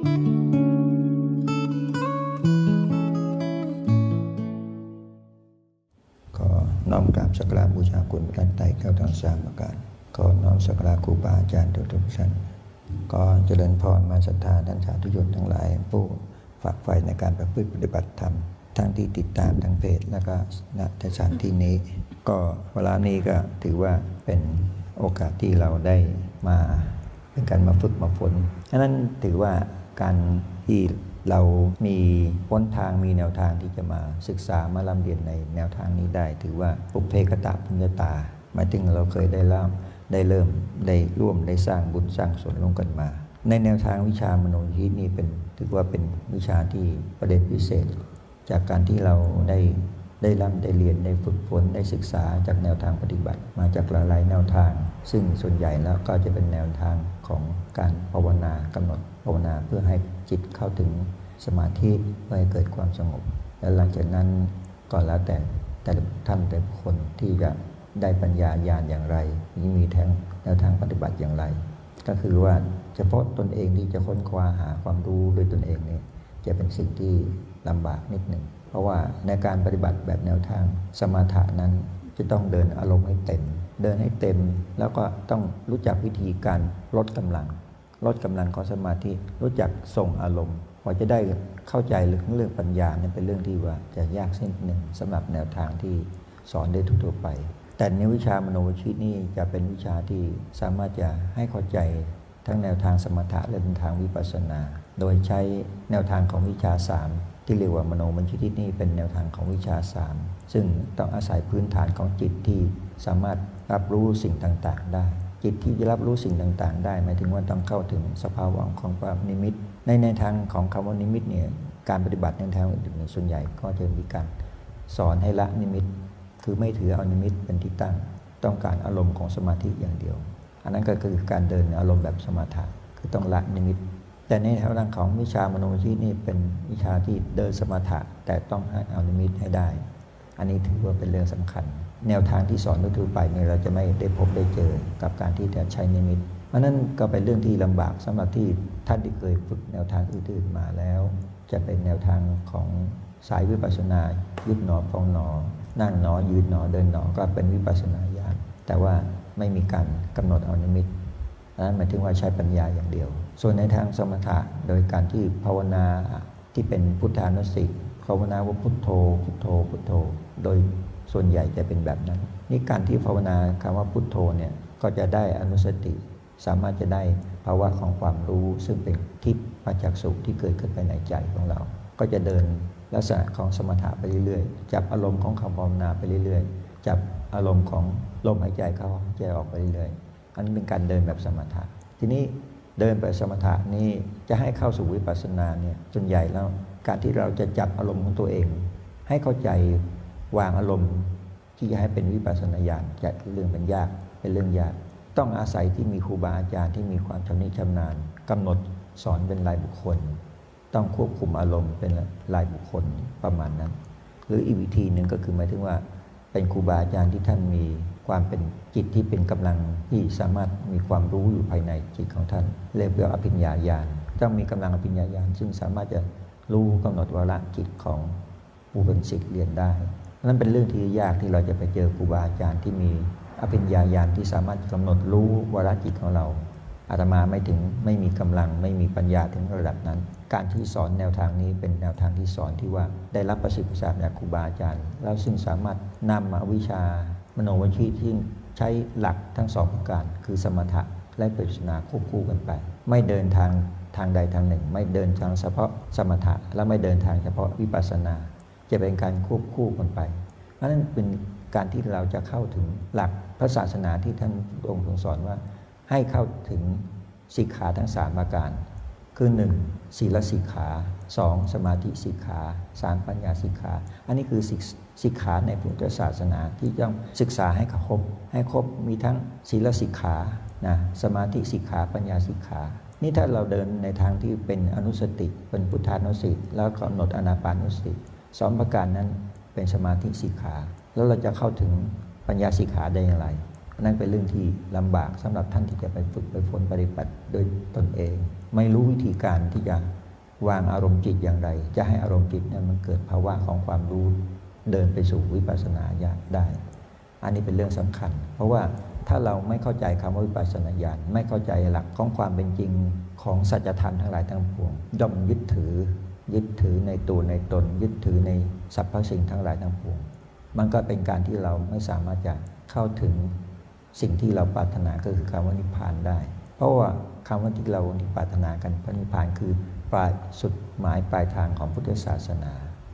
ขอน้อมกราบสักการะบูชาคุณพระรัตนตรัยเก้าทางสามประการขอน้อมสักการะครูบาอาจารย์ทุกๆท่านก็เจริญพรมาศรัทธาท่านสาธุชนทั้งหลาย ผู้ฝากไฟในการประพฤติปฏิบัติธรรม ทั้งที่ติดตามทางเพจแล้วก็ณสถานที่นี้ ก็เวลานี้ก็ถือว่าเป็นโอกาสที่เราได้มาเป็นการมาฝึกมาฝนฉะนั้นถือว่า การที่เรามีพ้นทางมีแนวทางที่จะมาศึกษามาลำเรียนในแนวทางนี้ได้ ถือว่าปุเพกตะพุญญาตา หมายถึงเราเคยได้เล่าได้เริ่มได้ร่วมได้สร้างบุญสร้างส่วนร่วมกันมา ในแนวทางวิชามโนยิธินี่เป็นถือว่าเป็นวิชาที่ประเด็นพิเศษ จากการที่เราได้ได้ร่ำได้เรียนได้ฝึกฝนได้ศึกษาจากแนวทางปฏิบัติ มาจากหลายๆแนวทาง ซึ่งส่วนใหญ่แล้วก็จะเป็นแนวทางของการภาวนากำหนด ภาวนาเพื่อให้จิตเข้าถึงสมาธิเพื่อให้เกิดความสงบ และหลังจากนั้นก็แล้วแต่แต่ท่านแต่คนที่จะได้ปัญญาญาณอย่างไรนี่มีแทงแนวทางปฏิบัติอย่างไร ก็คือว่าเฉพาะตนเองที่จะค้นคว้าหาความรู้ด้วยตนเองเนี่ยจะเป็นสิ่งที่ลำบากนิดหนึ่ง เพราะว่าในการปฏิบัติแบบแนวทางสมถะนั้นจะต้องเดินอารมณ์ให้เต็ม เดินให้เต็ม แล้วก็ต้องรู้จักวิธีการลดกำลัง ลดกำลังของสมาธิรู้จักส่งอารมณ์กว่าจะได้เข้าใจเรื่องเรื่องปัญญาเนี่ยเป็นเรื่องที่ว่าจะยากเส้นหนึ่งสำหรับแนวทางที่สอนได้ทั่วไป แต่ในวิชามโนวิชิตนี่จะเป็นวิชาที่สามารถจะให้เข้าใจทั้งแนวทางสมถะและแนวทางวิปัสสนา โดยใช้แนวทางของวิชาสามที่เรียกว่ามโนมัญชิตนี่เป็นแนวทางของวิชาสามซึ่งต้องอาศัยพื้นฐานของจิตที่สามารถรับรู้สิ่งต่างๆได้ จิตที่จะรับรู้สิ่งต่าง ๆ ได้หมายถึงว่าต้องเข้าถึงสภาวะของความนิมิต ในในทางของคำว่านิมิตเนี่ยการปฏิบัติในทางอื่นๆส่วนใหญ่ก็จะมีการสอนให้ละนิมิต คือไม่ถือเอานิมิตเป็นที่ตั้ง ต้องการอารมณ์ของสมาธิอย่างเดียว อันนั้นก็คือการเดินอารมณ์แบบสมถะคือต้องละนิมิต แต่ในทางของวิชามโนชิตนี่เป็นวิชาที่เดินสมถะแต่ต้องให้เอานิมิตให้ได้ อันนี้ถือว่าเป็นเรื่องสำคัญ แนวทางที่สอนทั่วไปเนี่ยเราจะไม่ได้พบได้เจอกับการที่จะใช้นิมิต เพราะนั้นก็เป็นเรื่องที่ลำบากสำหรับที่ท่านที่เคยฝึกแนวทางอื่นๆมาแล้ว จะเป็นแนวทางของสายวิปัสสนายุบหนอพองหนอ นั่งหนอยืนหนอเดินหนอก็เป็นวิปัสสนาญาณแต่ว่าไม่มีการกำหนดเอานิมิตนั้นหมายถึงว่าใช้ปัญญาอย่างเดียว ส่วนในทางสมถะโดยการที่ภาวนาที่เป็นพุทธานุสติภาวนาว่าพุทโธ พุทโธ พุทโธ โดย ส่วนใหญ่จะเป็นแบบนั้น นี่การที่ภาวนาคำว่าพุทโธเนี่ยก็จะได้อนุสติ สามารถจะได้ภาวะของความรู้ซึ่งเป็นทิพย์ปัจจักสุขที่เกิดขึ้นภายในใจของเรา ก็จะเดินลักษณะของสมถะไปเรื่อยๆ จับอารมณ์ของคำภาวนาไปเรื่อยๆ จับอารมณ์ของลมหายใจเข้าหายใจออกไปเรื่อยๆ อันนี้เป็นการเดินแบบสมถะ ทีนี้เดินแบบสมถะนี้จะให้เข้าสู่วิปัสสนาเนี่ยส่วนใหญ่แล้วการที่เราจะจับอารมณ์ของตัวเอง ให้เข้าใจ วางอารมณ์ที่จะให้เป็นวิปัสสนาญาณจะเรื่องเป็นยากเป็นเรื่องยาก ต้องอาศัยที่มีครูบาอาจารย์ที่มีความชำนิชำนาญกำหนดสอนเป็นรายบุคคล ต้องควบคุมอารมณ์เป็นรายบุคคลประมาณนั้น หรืออีกวิธีหนึ่งก็คือหมายถึงว่า เป็นครูบาอาจารย์ที่ท่านมีความเป็นจิตที่เป็นกำลังที่สามารถมีความรู้อยู่ภายในจิตของท่านเรียกว่าอภิญญาญาณต้องมีกำลังอภิญญาญาณซึ่งสามารถจะรู้กำหนดวาระจิตของผู้เป็นศิษย์เรียนได้ นั่นเป็นเรื่องที่ยากที่เราจะไปเจอครูบาอาจารย์ที่มีอภิญญาญาณที่สามารถกำหนดรู้วาระจิตของเรา อาตมาไม่ถึงไม่มีกำลังไม่มีปัญญาถึงระดับนั้น การที่สอนแนวทางนี้เป็นแนวทางที่สอนที่ว่าได้รับประสิทธิภาพจากครูบาอาจารย์ แล้วซึ่งสามารถนำมาวิชามโนวิชีที่ใช้หลักทั้งสองประการ คือสมถะและปัจนาควบคู่กันไป ไม่เดินทางทางใดทางหนึ่ง ไม่เดินทางเฉพาะสมถะและไม่เดินทางเฉพาะวิปัสสนา จะเป็นการควบคู่กันไป เพราะนั้นเป็นการที่เราจะเข้าถึงหลักพระศาสนาที่ท่านองค์ทรงสอนว่า ให้เข้าถึงสิกขาทั้งสามประการ คือหนึ่งศีลสิกขาสองสมาธิสิกขาสามปัญญาสิกขา อันนี้คือสิกขาในพุทธศาสนาที่ต้องศึกษาให้ครบ ให้ครบมีทั้งศีลสิกขานะสมาธิสิกขาปัญญาสิกขา นี่ถ้าเราเดินในทางที่เป็นอนุสติเป็นพุทธานุสติ แล้วกำหนดอนาปานุสติ สองประการนั้นเป็นสมาธิสิกขา แล้วเราจะเข้าถึงปัญญาสิกขาได้อย่างไร นั่นเป็นเรื่องที่ลำบากสำหรับท่านที่จะไปฝึกไปฝนปฏิบัติโดยตนเอง ไม่รู้วิธีการที่จะวางอารมณ์จิตอย่างไร จะให้อารมณ์จิตนั้นมันเกิดภาวะของความรู้ เดินไปสู่วิปัสสนาญาณได้ อันนี้เป็นเรื่องสำคัญ เพราะว่าถ้าเราไม่เข้าใจคำว่าวิปัสสนาญาณไม่เข้าใจหลักของความเป็นจริงของสัจธรรมทั้งหลายทั้งปวงย่อมยึดถือ ยึดถือในตัวในตน ยึดถือในสรรพสิ่งทั้งหลายทั้งปวงมันก็เป็นการที่เราไม่สามารถจะเข้าถึงสิ่งที่เราปรารถนาก็คือคำว่านิพพานได้ เพราะว่าคำว่าที่เราปรารถนากันพระนิพพานคือปลายสุดหมายปลายทางของพุทธศาสนา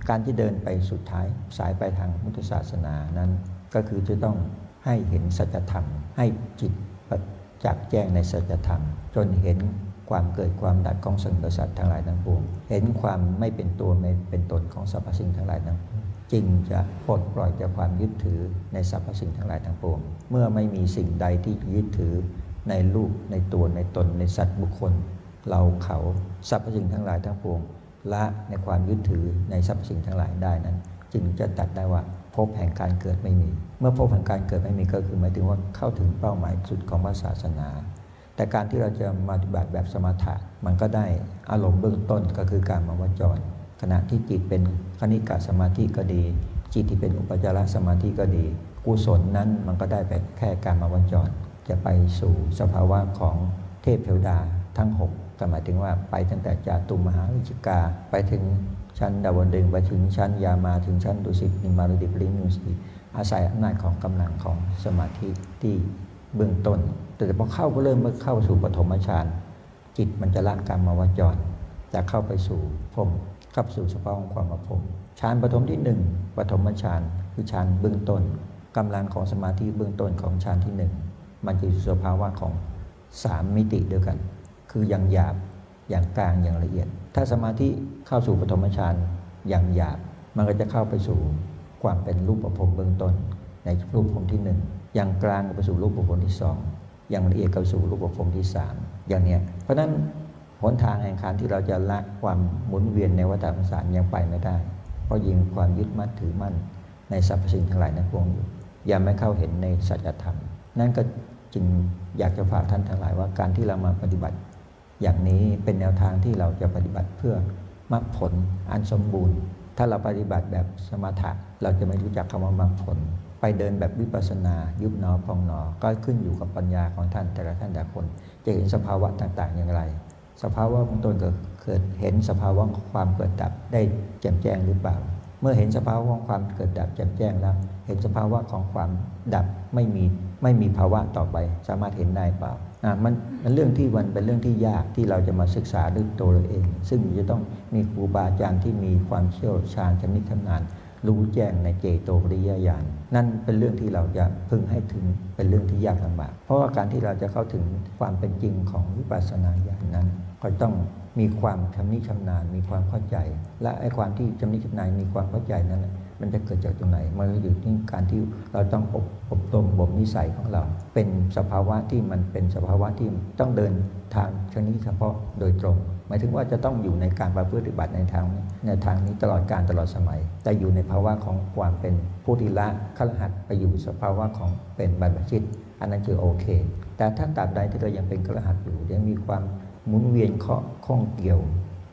การที่เดินไปสุดท้ายสายปลายทางพุทธศาสนานั้น ก็คือจะต้องให้เห็นสัจธรรม ให้จิตประจักษ์แจ้งในสัจธรรม จนเห็น ความเกิดความดับของสิ่งประสาททั้งหลายทั้งปวง เห็นความไม่เป็นตัวไม่เป็นตนของสรรพสิ่งทั้งหลายทั้งปวงจึงจะปลดปล่อยจากความยึดถือในสรรพสิ่งทั้งหลายทั้งปวง เมื่อไม่มีสิ่งใดที่ยึดถือในรูปในตัวในตนในสัตว์บุคคล เราเขาสรรพสิ่งทั้งหลายทั้งปวงละในความยึดถือในสรรพสิ่งทั้งหลายได้นั้น จึงจะตัดได้ว่าภพแห่งการเกิดไม่มี เมื่อภพแห่งการเกิดไม่มีก็คือหมายถึงว่าเข้าถึงเป้าหมายสุดของศาสนา แต่การที่เราจะมาปฏิบัติแบบสมถะ มันก็ได้อารมณ์เบื้องต้นก็คือการมาวจร ขณะที่จิตเป็นคณิกาสมาธิก็ดี จิตที่เป็นอุปจารสมาธิก็ดี กุศลนั้นมันก็ได้ไปแค่การมาวจร จะไปสู่สภาวะของเทพเทวดาทั้ง 6ก็หมายถึงว่าไปตั้งแต่จาตุมหาวิจิกา ไปถึงชั้นดาวดึงไปถึงชั้นยามาถึงชั้นดุสิตนิมารุดิปริมุสีอาศัยอำนาจของกำลังของสมาธิที่เบื้องต้น แต่พอเข้าก็เริ่มเมื่อเข้าสู่ปฐมฌานจิตมันจะละกรรมวจรจะเข้าไปสู่พรมเข้าสู่สภาวะของความพรมฌานปฐมที่หนึ่งปฐมฌานคือฌานเบื้องต้นกำลังของสมาธิเบื้องต้นของฌานที่หนึ่งมันจะสู่สภาวะของสามมิติเดียวกัน คืออย่างหยาบอย่างกลางอย่างละเอียด ถ้าสมาธิเข้าสู่ปฐมฌานอย่างหยาบมันก็จะเข้าไปสู่ความเป็นรูปประพรมเบื้องต้น ในรูปภพที่หนึ่งอย่างกลางก็ไปสู่รูปประพรมที่สอง อย่างละเอียดก็สู่รูปประพรมที่สามอย่างเนี้ยเพราะนั้นหนทางแห่งการที่เราจะละความหมุนเวียนในวัฏสงสารยังไปไม่ได้ เพราะยิงความยึดมั่นถือมั่นในสรรพสิ่งทั้งหลายนั้นพวงอยู่ยังไม่เข้าเห็นในสัจธรรม นั่นก็จึงอยากจะฝากท่านทั้งหลายว่าการที่เรามาปฏิบัติ อย่างนี้เป็นแนวทางที่เราจะปฏิบัติเพื่อมรรคผลอันสมบูรณ์ ถ้าเราปฏิบัติแบบสมถะเราจะไม่รู้จักคำว่ามรรคผล ไปเดินแบบวิปัสนา ยุบหนอพองหนอ ก็ขึ้นอยู่กับปัญญาของท่านแต่ละท่านแต่ละคน จะเห็นสภาวะต่างๆ อย่างไร สภาวะของตนเกิดเห็นสภาวะของความเกิดดับได้แจ่มแจ้งหรือเปล่า เมื่อเห็นสภาวะของความเกิดดับแจ่มแจ้งแล้ว เห็นสภาวะของความดับไม่มีไม่มีภาวะต่อไป สามารถเห็นได้เปล่าอ่ามันมันเรื่องที่มันเป็นเรื่องที่ยากที่เราจะมาศึกษาด้วยตัวเราเอง ซึ่งจะต้องมีครูบาอาจารย์ที่มีความเชี่ยวชาญชำนิชำนาญ รู้แจ้งในเจโตปริยญาณนั่นเป็นเรื่องที่เราจะพึงให้ถึงเป็นเรื่องที่ยากลำบาก เพราะว่าการที่เราจะเข้าถึงความเป็นจริงของวิปัสสนาญาณนั้น ก็ต้องมีความชำนิชำนาญมีความเข้าใจ และไอ้ความที่ชำนิชำนาญมีความเข้าใจนั้นมันจะเกิดจากตรงไหน มันก็อยู่ที่การที่เราต้องอบอบรมบ่มนิสัยของเรา เป็นสภาวะที่มันเป็นสภาวะที่ต้องเดินทางชนิดเฉพาะโดยตรง หมายถึงว่าจะต้องอยู่ในการประพฤติบัติในทางในทางนี้ตลอดการตลอดสมัย แต่อยู่ในภาวะของความเป็นผู้ที่ละขลหัดไปอยู่สภาวะของเป็นบรรพชิต อันนั้นคือโอเค แต่ถ้าตราบใดที่เรายังเป็นขลหัดอยู่ยังมีความหมุนเวียนเคาะข้องเกี่ยว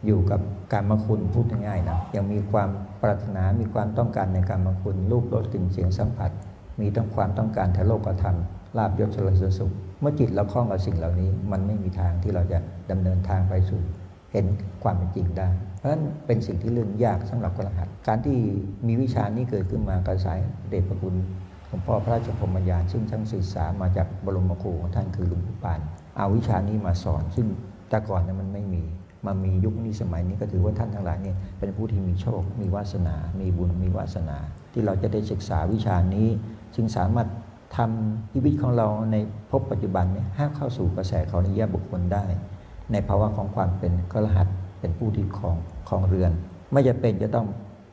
อยู่กับการมาคุณพูดง่ายๆนะยังมีความปรารถนามีความต้องการในการมาคุณรูปรสกลิ่นเสียงสัมผัส มีต้องความต้องการทะโลกธรรมลาบยศสรรเสริญสุขเมื่อจิตเราคล้องกับสิ่งเหล่านี้ มันไม่มีทางที่เราจะดำเนินทางไปสู่ เห็นความเป็นจริงได้ เพราะฉะนั้นเป็นสิ่งที่เรื่องยากสำหรับกระหัตการที่มีวิชานี้เกิดขึ้นมากระสายเดชพระคุณหลวงพ่อพระราชพรมยาซึ่งทั้งศึกษามาจากบรมครูของท่านคือหลวงปู่ปาน เอาวิชานี้มาสอน ซึ่งแต่ก่อนนั้นมันไม่มีมามียุคนี้สมัยนี้ก็ถือว่าท่านทั้งหลายเนี่ยเป็นผู้ที่มีโชค มีวาสนา มีบุญ มีวาสนา ที่เราจะได้ศึกษาวิชานี้ จึงสามารถทำชีวิตของเราในพบปัจจุบันเนี่ยให้เข้าสู่กระแสของนิยบุคคลได้ ในภาวะของความเป็นกระหัตเป็นผู้ที่ครองครองเรือน ไม่จะเป็นจะต้อง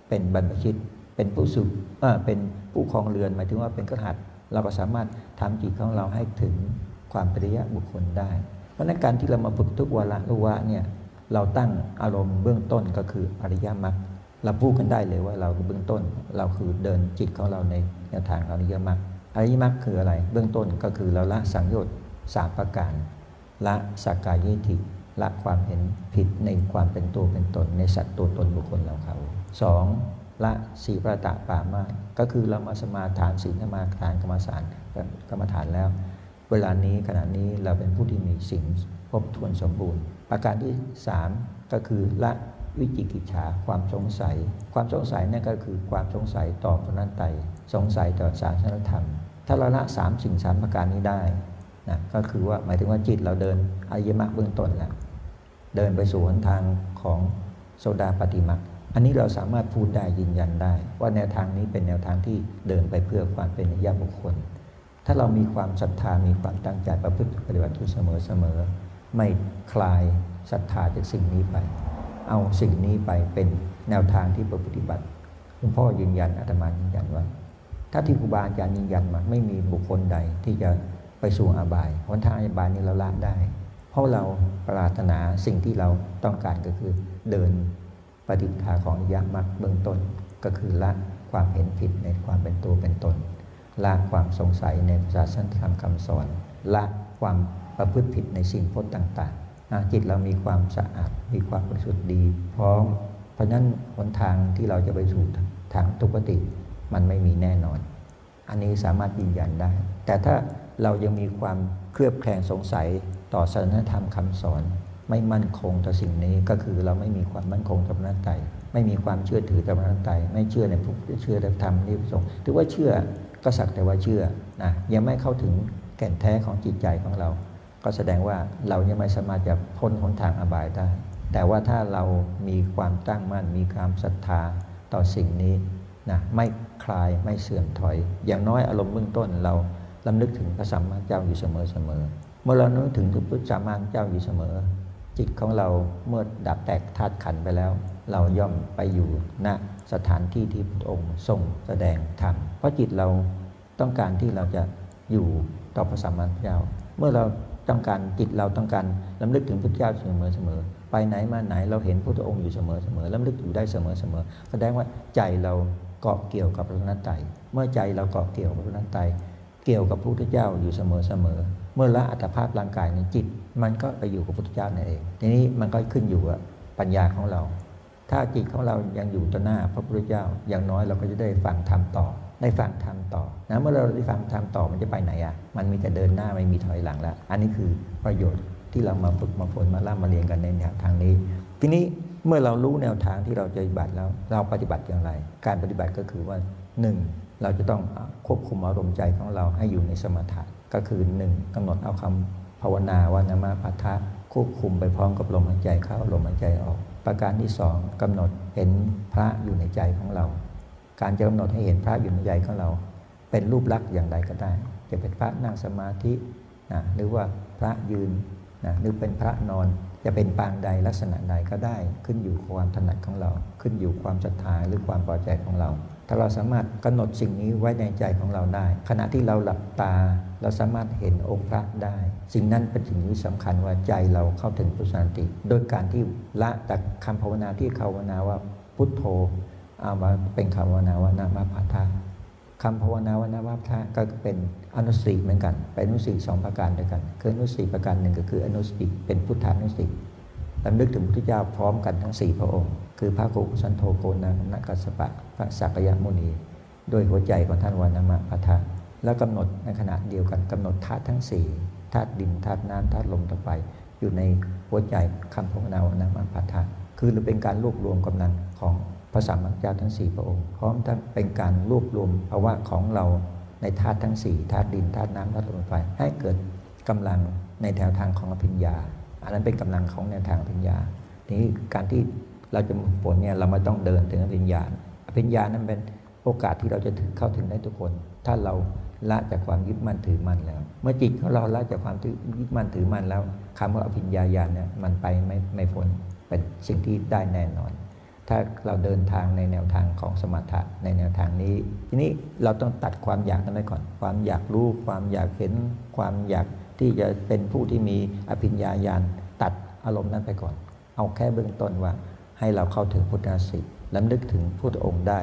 เป็นบรรพชิต เป็นผู้สุเออเป็นผู้ครองเรือนหมายถึงว่าเป็นกระหัตเราก็สามารถทำจิตของเราให้ถึงความปริยะบุคคลได้ เพราะในการที่เรามาฝึกทุกวาระลุวะเนี่ยเราตั้งอารมณ์เบื้องต้นก็คืออริยมรรคเราพูดกันได้เลยว่าเราเบื้องต้นเราคือเดินจิตของเราในแนวทางของอริยมรรคอริยมรรคคืออะไร เบื้องต้นก็คือเราละสังโยชน์สามประการ ละสักกายทิฏฐิละความเห็นผิดในความเป็นตัวเป็นตน ในสัตว์ตัวตนบุคคลเราเขาสองละสีประตะปามาก็คือเรามาสมาทานศีลสมาทานกรรมสารกรรมฐานแล้ว เวลานี้ขณะนี้เราเป็นผู้ที่มีสิ่งครบถ้วนสมบูรณ์ ประการที่สามก็คือละวิจิกิจฉาความสงสัย ความสงสัยนั่นก็คือความสงสัยต่อพระนันไตสงสัยต่อศาสนธรรม ถ้าเราละสามสิ่งสามประการนี้ได้ นะก็คือว่าหมายถึงว่าจิตเราเดินอายมรรคเบื้องต้นแล้วเดินไปสู่หนทางของโซดาปฏิมาอันนี้เราสามารถพูดได้ยืนยันได้ ว่าแนวทางนี้เป็นแนวทางที่เดินไปเพื่อความเป็นญาบุคคล ถ้าเรามีความศรัทธามีความตั้งใจประพฤติปฏิบัติอยู่เสมอเสมอไม่คลายศรัทธาจากสิ่งนี้ไป เอาสิ่งนี้ไปเป็นแนวทางที่ปฏิบัติหลวงพ่อยืนยันอาตมายืนยันว่า ถ้าที่ครูบาอาจารย์ยืนยันมาไม่มีบุคคลใดที่จะ ไปสู่อาบายหนทางอาบายนี้เราละได้ เพราะเราปรารถนาสิ่งที่เราต้องการก็คือเดินปฏิปทาของอริยมรรคเบื้องต้นก็คือละความเห็นผิดในความเป็นตัวเป็นตน ละความสงสัยในศาสนธรรมคำสอน ละความประพฤติผิดในสิ่งพจน์ต่างๆจิตเรามีความสะอาดมีความบริสุทธิ์ดี พร้อม เพราะฉะนั้นหนทางที่เราจะไปสู่ทางทุกขติมันไม่มีแน่นอน อันนี้สามารถยืนยันได้ แต่ถ้า เรายังมีความเครือบแคลงสงสัยต่อศาสนธรรมคำสอน ไม่มั่นคงต่อสิ่งนี้ก็คือเราไม่มีความมั่นคงต่อพระนัตไตไม่มีความเชื่อถือต่อพระนัตไตไม่เชื่อในผู้เชื่อในธรรมที่พระสงฆ์ถือว่าเชื่อก็สักแต่ว่าเชื่อนะยังไม่เข้าถึงแก่นแท้ของจิตใจของเรา ก็แสดงว่าเรายังไม่สามารถจะพ้นหนทางอบายได้ แต่ว่าถ้าเรามีความตั้งมั่น มีความศรัทธาต่อสิ่งนี้นะไม่คลายไม่เสื่อมถอย อย่างน้อยอารมณ์เบื้องต้นเรา ลำลึกถึงพระสัมมาเจ้าอยู่เสมอเสมอ เมื่อเรานึกถึงพระสัมมาเจ้าอยู่เสมอ จิตของเราเมื่อดับแตกธาตุขันไปแล้ว เราย่อมไปอยู่ณสถานที่ที่พระองค์ทรงแสดงธรรมเพราะจิตเราต้องการที่เราจะอยู่ต่อพระสัมมาเจ้า เมื่อเราต้องการจิตเราต้องการลำลึกถึงพระเจ้าเสมอเสมอ ไปไหนมาไหนเราเห็นพระองค์อยู่เสมอเสมอลำลึกอยู่ได้เสมอเสมอแสดงว่าใจเราเกาะเกี่ยวกับพระนัตไตเมื่อใจเราเกาะเกี่ยวกับพระนัตไต เกี่ยวกับพระพุทธเจ้าอยู่เสมอเสมอเมื่อละอัตภาพร่างกายในจิต มันก็ไปอยู่กับพระพุทธเจ้านั่นเอง ทีนี้มันก็ขึ้นอยู่กับปัญญาของเรา ถ้าจิตของเรายังอยู่ต่อหน้าพระพุทธเจ้าอย่างน้อยเราก็จะได้ฟังธรรมต่อ ได้ฟังธรรมต่อนะเมื่อเราได้ฟังธรรมต่อมันจะไปไหนอะ มันมีแต่เดินหน้าไม่มีถอยหลังแล้ว อันนี้คือประโยชน์ที่เรามาฝึกมาฝนมาล่ามาเรียนกันในแนวทางนี้ ทีนี้เมื่อเรารู้แนวทางที่เราจะปฏิบัติแล้ว เราปฏิบัติอย่างไร การปฏิบัติก็คือว่าหนึ่ง เราจะต้องควบคุมอารมณ์ใจของเราให้อยู่ในสมถะก็คือหนึ่งกำหนดเอาคำภาวนาว่านามาพัทธะควบคุมไปพร้อมกับลมหายใจเข้าลมหายใจออก ประการที่สองกำหนดเห็นพระอยู่ในใจของเรา การจะกำหนดให้เห็นพระอยู่ในใจของเรา เป็นรูปลักษณ์อย่างไรก็ได้ จะเป็นพระนั่งสมาธินะหรือว่าพระยืนนะหรือเป็นพระนอนจะเป็นปางใดลักษณะใดก็ได้ ขึ้นอยู่ความถนัดของเรา ขึ้นอยู่ความศรัทธาหรือความพอใจของเรา ถ้าเราสามารถกำหนดสิ่งนี้ไว้ในใจของเราได้ ขณะที่เราหลับตา เราสามารถเห็นองค์พระได้ สิ่งนั้นเป็นสิ่งที่สำคัญว่าใจเราเข้าถึงพุทธสันติ โดยการที่ละจากคำภาวนาที่ภาวนาว่าพุทโธเอามาเป็นคำภาวนาว่านามาพัทธะคำภาวนาวนาวาพระก็เป็นอนุสติเหมือนกัน เป็นอนุสติสองประการด้วยกัน คืออนุสติประการหนึ่งก็คืออนุสติเป็นพุทธานุสติลำลึกถึงพระพุทธเจ้าพร้อมกันทั้งสี่พระองค์ คือพระโกุสันโธโกนานักัสปะ ระสักยมุนีด้วยหัวใจของท่านวานามะพัทะแล้วกำหนดในขณะเดียวกันกำหนดธาตุทั้งสี่ธาตุดินธาตุน้ำธาตุลมธาตุไฟอยู่ในหัวใจคำภาวนาวานามะพัทะคือเป็นการรวบรวมกำลังของพระสัมมาสัมพุทธเจ้าทั้งสี่พระองค์พร้อมทั้งเป็นการรวบรวมภาวะของเราในธาตุทั้งสี่ธาตุดินธาตุน้ำธาตุลมไฟให้เกิดกำลังในแนวทางของอภิญญา อันนั้นเป็นกำลังของแนวทางอภิญญาทีนี้การที่เราจะฝึกฝนเนี่ยเราไม่ต้องเดินถึงอภิญญา อภิญญานั้นเป็นโอกาสที่เราจะถึงเข้าถึงได้ทุกคน ถ้าเราละจากความยึดมั่นถือมั่นแล้ว เมื่อจิตของเราละจากความยึดมั่นถือมั่นแล้วคำว่าอภิญญาญาณเนี่ยมันไปไม่ไม่พ้นเป็นสิ่งที่ได้แน่นอน ถ้าเราเดินทางในแนวทางของสมถะในแนวทางนี้ ทีนี้เราต้องตัดความอยากนั้นไปก่อน ความอยากรู้ความอยากเห็นความอยากที่จะเป็นผู้ที่มีอภิญญาญาณตัดอารมณ์นั้นไปก่อน เอาแค่เบื้องต้นว่าให้เราเข้าถึงพุทธาสิ ลำลึกถึงพุทธองค์ได้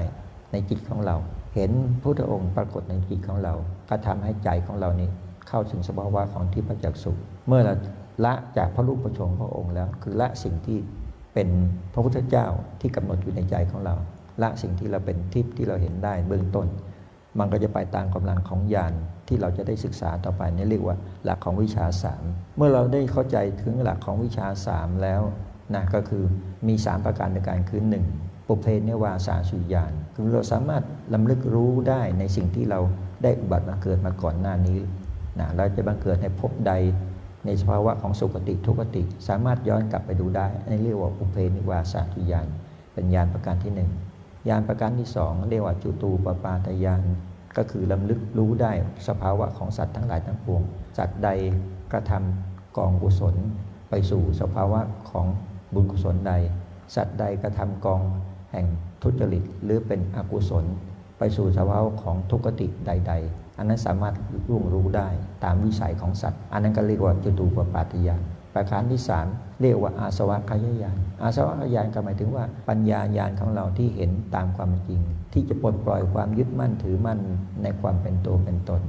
ในจิตของเรา เห็นพุทธองค์ปรากฏในจิตของเรา ก็ทำให้ใจของเรานี่เข้าถึงสภาวะของที่ประจักสุขเมื่อเราละจากพระรูปประชงพระองค์แล้ว คือละสิ่งที่เป็นพระพุทธเจ้าที่กำหนดอยู่ในใจของเรา ละสิ่งที่เราเป็นทิพย์ที่เราเห็นได้เบื้องต้น มันก็จะไปตามกำลังของญาณที่เราจะได้ศึกษาต่อไปนี่เรียกว่าหลักของวิชาสามเมื่อเราได้เข้าใจถึงหลักของวิชาสามแล้วนะก็คือมี 3 ประการในการคือหนึ่ง ปุเพเนวาสาสุญานคือเราสามารถลำลึกรู้ได้ในสิ่งที่เราได้อุบัติมาเกิดมาก่อนหน้านี้นะเราจะบังเกิดในภพใดในสภาวะของสุคติทุกติ สามารถย้อนกลับไปดูได้ในเรียกว่าปุเพนิวาสาสุญานเป็นญาณประการที่หนึ่งญาณประการที่สองเรียกว่าจุตูปปาตยานก็คือลำลึกรู้ได้สภาวะของสัตว์ทั้งหลายทั้งปวงสัตว์ใดกระทำกองกุศล ไปสู่สภาวะของบุญกุศลใด สัตว์ใดกระทำกอง แห่งทุจริตหรือเป็นอกุศล ไปสู่สภาวะของทุกติใด ๆ อันนั้นสามารถร่วงรู้ได้ตามวิสัยของสัตว์ อันนั้นก็เรียกว่าจตูปปาติยานประการที่สามเรียกว่าอาสวะขยายาน อาสวะขยานก็หมายถึงว่าปัญญาญาณของเราที่เห็นตามความจริง ที่จะปลดปล่อยความยึดมั่นถือมั่นในความเป็นตัวเป็นตน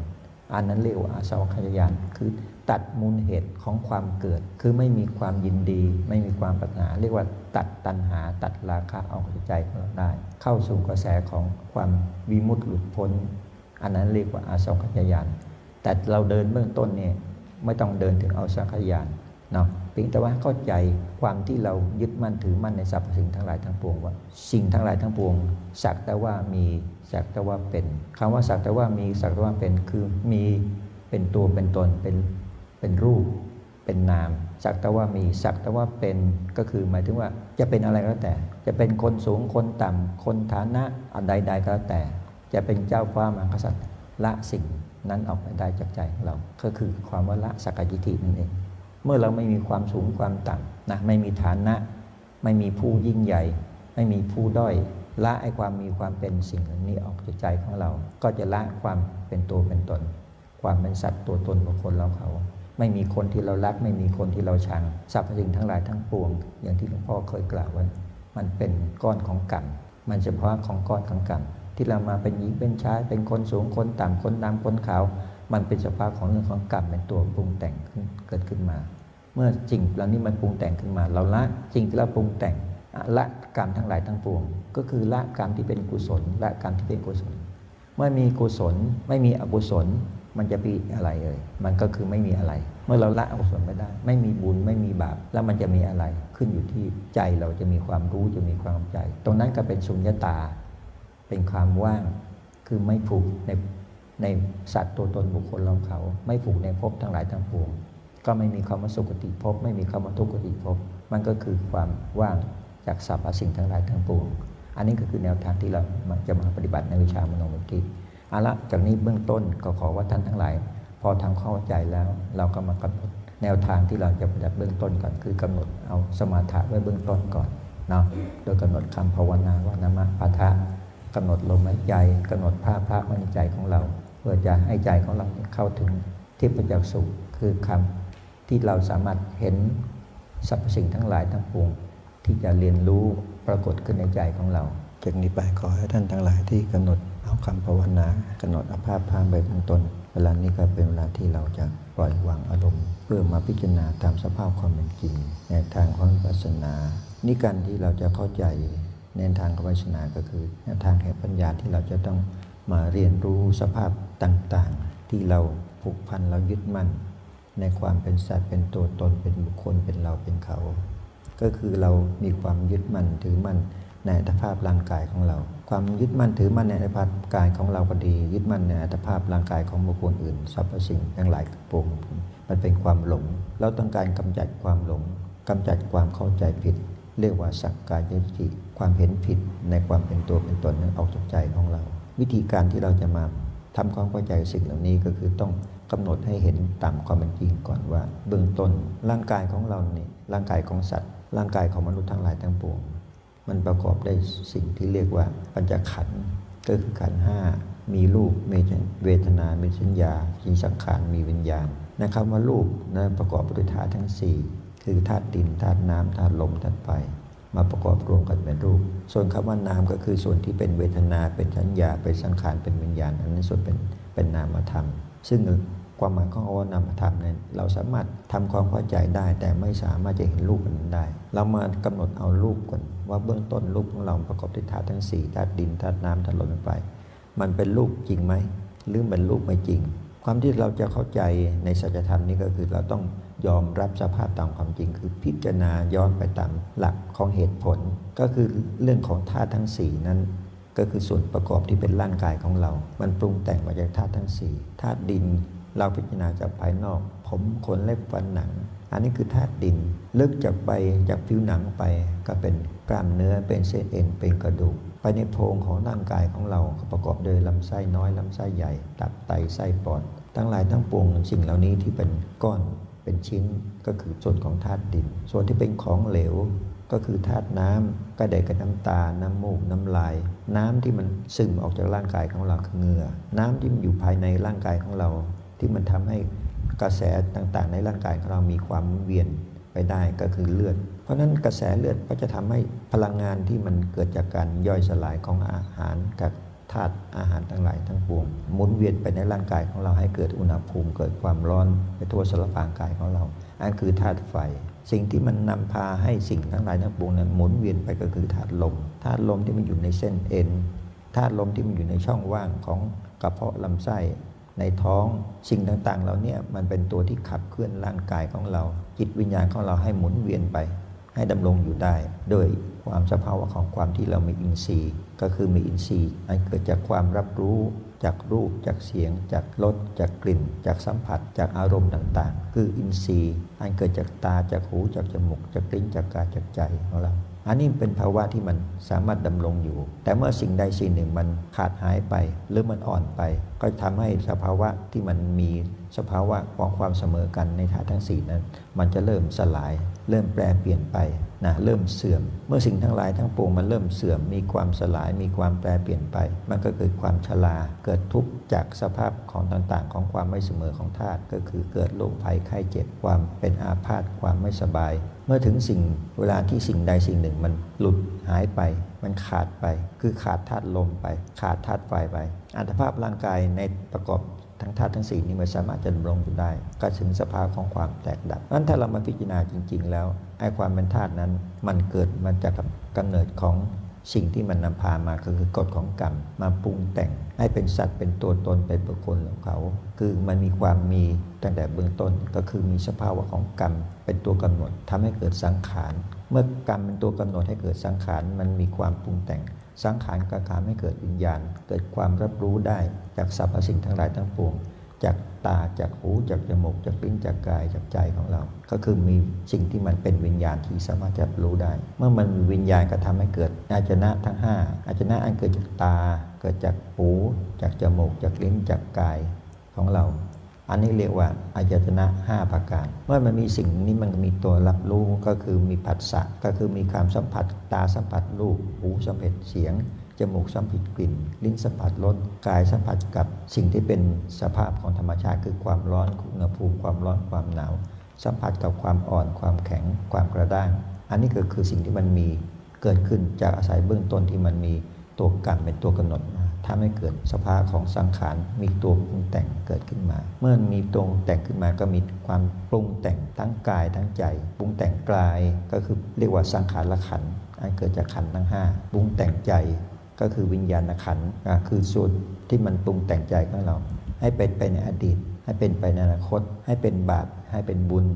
อันนั้นเรียกว่าอาสวะขยายานคือ ตัดมูลเหตุของความเกิด คือไม่มีความยินดี ไม่มีความปรารถนา เรียกว่าตัดตัณหา ตัดราคะออกจากใจของเราได้ เข้าสู่กระแสของความวิมุตติหลุดพ้น อันนั้นเรียกว่าอาสวัคยายาน แต่เราเดินเบื้องต้นเนี่ยไม่ต้องเดินถึงอาสวัคยานเนาะเพียงแต่ว่าเข้าใจความที่เรายึดมั่นถือมั่นในสรรพสิ่งทั้งหลายทั้งปวงว่า สิ่งทั้งหลายทั้งปวง สักแต่ว่ามีสักแต่ว่าเป็นคำว่าสักแต่ว่ามีสักแต่ว่าเป็นคือมีเป็นตัวเป็นตนเป็น เป็นรูป เป็นนาม สักแต่ว่ามี สักแต่ว่าเป็น ก็คือหมายถึงว่าจะเป็นอะไรก็แล้วแต่ จะเป็นคนสูง คนต่ำคนฐานะอันใดๆก็แล้วแต่ จะเป็นเจ้าฟ้ามหากษัตริย์ละสิ่งนั้นออกไปได้จากใจของเรา ก็คือความว่าละสักกายิธินั่นเอง เมื่อเราไม่มีความสูงความต่ำนะ ไม่มีฐานะ ไม่มีผู้ยิ่งใหญ่ ไม่มีผู้ด้อย ละไอ้ความมีความเป็นสิ่งนี้ออกจากใจของเรา ก็จะละความเป็นตัวเป็นตน ความเป็นสัตว์ตัวตนบุคคลเราเขา ไม่มีคนที่เรารัก ไม่มีคนที่เราชังสรรพสิ่งทั้งหลายทั้งปวง อย่างที่หลวงพ่อเคยกล่าวไว้ มันเป็นก้อนของกรรมมันเฉพาะของก้อนของกรรมที่เรามาเป็นหญิงเป็นชายเป็นคนสูงคนต่ำคนดำคนขาว มันเป็นเฉพาะของเรื่องของกรรมเป็นตัวปรุงแต่งขึ้นเกิดขึ้นมา เมื่อจริงเหล่านี้มันปรุงแต่งขึ้นมา เราละจริงที่เราปรุงแต่งละกรรมทั้งหลายทั้งปวง ก็คือละกรรมที่เป็นกุศลละกรรมที่เป็นกุศลเมื่อมีกุศลไม่มีอกุศล มันจะมีอะไรเอ่ยมันก็คือไม่มีอะไร เมื่อเราละอกุศลไม่ได้ ไม่มีบุญไม่มีบาปแล้วมันจะมีอะไรขึ้นอยู่ที่ใจเราจะมีความรู้จะมีความใจ ตรงนั้นก็เป็นสุญญตา เป็นความว่างคือไม่ผูกในในสัตว์ตัวตนบุคคลเราเขา ไม่ผูกในภพทั้งหลายทั้งปวงก็ไม่มีคำว่าสุคติภพไม่มีคำว่าทุกขติภพมันก็คือความว่างจากสรรพสิ่งทั้งหลายทั้งปวง อันนี้ก็คือแนวทางที่เราจะมาปฏิบัติในวิชามโนมุติ เอาละจากนี้เบื้องต้นก็ขอว่าท่านทั้งหลาย พอทำเข้าใจแล้วเราก็มากำหนดแนวทางที่เราจะปฏิบัติเบื้องต้นก่อนคือกำหนดเอาสมาธิไว้เบื้องต้นก่อนเนาะโดยกำหนดคำภาวนาว่านามะปะทะกำหนดลมหายใจกำหนดภาพภาพในใจของเราเพื่อจะให้ใจของเราเข้าถึงที่ประจักษ์สุขคือคำที่เราสามารถเห็นสรรพสิ่งทั้งหลายทั้งปวงที่จะเรียนรู้ปรากฏขึ้นในใจของเราจากนี้ไปขอให้ท่านทั้งหลายที่กำหนด เอาคำภาวนากำหนดอาภาพพามไปข้งต้นเวลานี้ก็เป็นเวลาที่เราจะปล่อยวางอารมณ์ เพื่อมาพิจารณาตามสภาพความเป็นจริง ในทางของวิปัสสนา นี่การที่เราจะเข้าใจในทางของวิปัสสนาก็คือแนวทางแห่งปัญญาที่เราจะต้องมาเรียนรู้สภาพต่างๆ ที่เราผูกพันเรายึดมั่น ในความเป็นสัตว์เป็นตัวตนเป็นบุคคลเป็นเราเป็นเขา ก็คือเรามีความยึดมั่นถือมั่นในอัตภาพร่างกายของเรา ความยึดมั่นถือมั่นในอัตภาพกายของเราก็ดี ยึดมั่นในอัตภาพร่างกายของบุคคลอื่นสรรพสิ่งทั้งหลายปวงมันเป็นความหลง เราต้องการกำจัดความหลงกำจัดความเข้าใจผิด เรียกว่าสักกายทิฏฐิความเห็นผิดในความเป็นตัวเป็นตนนั้นออกจากใจของเรา วิธีการที่เราจะมาทำความเข้าใจสิ่งเหล่านี้ก็คือต้องกำหนดให้เห็นตามความเป็นจริงก่อนว่า เบื้องต้นร่างกายของเราเนี่ยร่างกายของสัตว์ ร่างกายของมนุษย์ทั้งหลายทั้งปวง มันประกอบได้สิ่งที่เรียกว่าปัญจขันธ์ก็คือขันธ์ห้ามีรูปมีเวทนา มีสัญญามีสังขารมีวิญญาณนะครับว่ารูปนะประกอบด้วยธาตุทั้งสี่คือธาตุดินธาตุน้ำธาตุลมธาตุไฟมาประกอบรวมกันเป็นรูป ส่วนคำว่านามก็คือส่วนที่เป็นเวทนาเป็นสัญญาเป็นสังขารเป็นวิญญาณ อันนั้นส่วนเป็นเป็นนามธรรม ซึ่ง ความหมายของว่านามธรรมเนี่ยเราสามารถทำความเข้าใจได้ แต่ไม่สามารถจะเห็นรูปมันได้ เรามากำหนดเอารูปก่อนว่าเบื้องต้นรูปของเราประกอบด้วยธาตุทั้งสี่ธาตุดินธาตุน้ำธาตุลมไฟมันเป็นรูปจริงไหมหรือเป็นรูปไม่จริง ความที่เราจะเข้าใจในสัจธรรมนี้ก็คือเราต้องยอมรับสภาพตามความจริง คือพิจารณาย้อนไปตามหลักของเหตุผล ก็คือเรื่องของธาตุทั้งสี่นั้นก็คือส่วนประกอบที่เป็นร่างกายของเรา มันปรุงแต่งมาจากธาตุทั้งสี่ธาตุดิน เราพิจารณาจากภายนอก ผมขนเล็บฟันหนัง อันนี้คือธาตุดิน ลึกจากไปจากผิวหนังไปก็เป็นกล้ามเนื้อเป็นเส้นเอ็นเป็นกระดูก ไปในโพรงของร่างกายของเราประกอบโดยลำไส้น้อยลำไส้ใหญ่ตับไตไส้ปอด ทั้งหลายทั้งปวงสิ่งเหล่านี้ที่เป็นก้อนเป็นชิ้นก็คือส่วนของธาตุดิน ส่วนที่เป็นของเหลวก็คือธาตุน้ำก็ได้กับน้ำตา น้ำมูก น้ำลาย น้ำที่มันซึมออกจากร่างกายของเราคือเหงื่อ น้ำที่มันอยู่ภายในร่างกายของเรา ที่มันทำให้กระแสต่างๆ ในร่างกายของเรามีความเวียนไปได้ก็คือเลือด เพราะนั้นกระแสเลือดก็จะทำให้พลังงานที่มันเกิดจากการย่อยสลายของอาหารกับธาตุอาหารทั้งหลายทั้งปวงหมุนเวียนไปในร่างกายของเราให้เกิดอุณหภูมิเกิดความร้อนไปทั่วสารพางกายของเรา อันคือธาตุไฟ สิ่งที่มันนำพาให้สิ่งทั้งหลายทั้งปวงนั้นหมุนเวียนไปก็คือธาตุลมธาตุลมที่มันอยู่ในเส้นเอ็นธาตุลมที่มันอยู่ในช่องว่างของกระเพาะลำไส้ ในท้องสิ่งต่างๆเราเนี่ยมันเป็นตัวที่ขับเคลื่อนร่างกายของเรา จิตวิญญาณของเราให้หมุนเวียนไป ให้ดำรงอยู่ได้ โดยความสภาวะของความที่เรามีอินทรีย์ ก็คือมีอินทรีย์อันเกิดจากความรับรู้จากรูปจากเสียง จากรสจากกลิ่น จากสัมผัส จากอารมณ์ต่างๆ คืออินทรีย์ อันเกิดจากตาจากหูจากจมูกจากลิ้นจากกายจากใจของเรา อันนี้เป็นภาวะที่มันสามารถดำรงอยู่ แต่เมื่อสิ่งใดสิ่งหนึ่งมันขาดหายไป หรือมันอ่อนไป ก็ทำให้สภาวะที่มันมีสภาวะของความเสมอกันในธาตุทั้งสี่นั้น มันจะเริ่มสลาย เริ่มแปรเปลี่ยนไป นะเริ่มเสื่อม เมื่อสิ่งทั้งหลายทั้งปวงมันเริ่มเสื่อม มีความสลาย มีความแปรเปลี่ยนไป มันก็เกิดความชราเกิดทุกข์จากสภาพของต่างๆ ของความไม่เสมอของธาตุก็คือเกิดโรคภัยไข้เจ็บความเป็นอาพาธความไม่สบาย เมื่อถึงสิ่งเวลาที่สิ่งใดสิ่งหนึ่งมันหลุดหายไป มันขาดไป คือขาดธาตุลมไป ขาดธาตุไฟไป อัตภาพร่างกายในประกอบทั้งธาตุทั้งสี่นี้ไม่สามารถจะดำรงอยู่ได้ ก็ถึงสภาพของความแตกดับนั้นถ้าเรามาพิจารณาจริง ๆ แล้ว ไอ้ความเป็นธาตุนั้นมันเกิดมาจากกำเนิดของสิ่งที่มันนำพามาก็คือกฎของกรรมมาปรุงแต่ง ให้เป็นสัตว์เป็นตัวตนเป็นบุคคลของเขา คือมันมีความมีตั้งแต่เบื้องต้นก็คือมีสภาวะของกรรม เป็นตัวกำหนดทำให้เกิดสังขารเมื่อกรรมเป็นตัวกำหนดให้เกิดสังขารมันมีความปรุงแต่ง สังขารก็ทำให้เกิดวิญญาณ เกิดความรับรู้ได้จากสรรพสิ่งทั้งหลายทั้งปวง จากตาจากหูจากจมูกจากลิ้นจากกายจากใจของเรา ก็คือมีสิ่งที่มันเป็นวิญญาณที่สามารถจะรู้ได้ เมื่อมันมีวิญญาณก็ทำให้เกิดอาจนะทั้ง 5 อาจนะอันเกิดจากตา เกิดจากหู จากจมูก จากลิ้นจากกายของเรา อันนี้เรียกว่าอายตนะ 5 ประการ เมื่อมันมีสิ่งนี้มันมีตัวรับรู้ก็คือมีผัสสะก็คือมีความสัมผัสตาสัมผัสรูปหูสัมผัสเสียง จมูกสัมผัสกลิ่น ลิ้นสัมผัสรสกายสัมผัสกับสิ่งที่เป็นสภาพของธรรมชาติ คือความร้อนอุณหภูมิความร้อนความหนาว สัมผัสกับความอ่อนความแข็งความกระด้าง อันนี้ก็คือสิ่งที่มันมีเกิดขึ้นจากอาศัยเบื้องต้นที่มันมีตัวกรรมเป็นตัวกำหนดมาทำให้เกิดสภาพของสังขารมีตัวปรุงแต่งเกิดขึ้นมา เมื่อมีตรงแต่งขึ้นมาก็มีความปรุงแต่งทั้งกายทั้งใจปรุงแต่งกายก็คือเรียกว่าสังขารละขันอันเกิดจากขันทั้งห้าปรุงแต่งใจ ก็คือวิญญาณขันคือส่วนที่มันปรุงแต่งใจของเรา ให้เป็นไปในอดีต ให้เป็นไปในอนาคต ให้เป็นบาปให้เป็นบุญ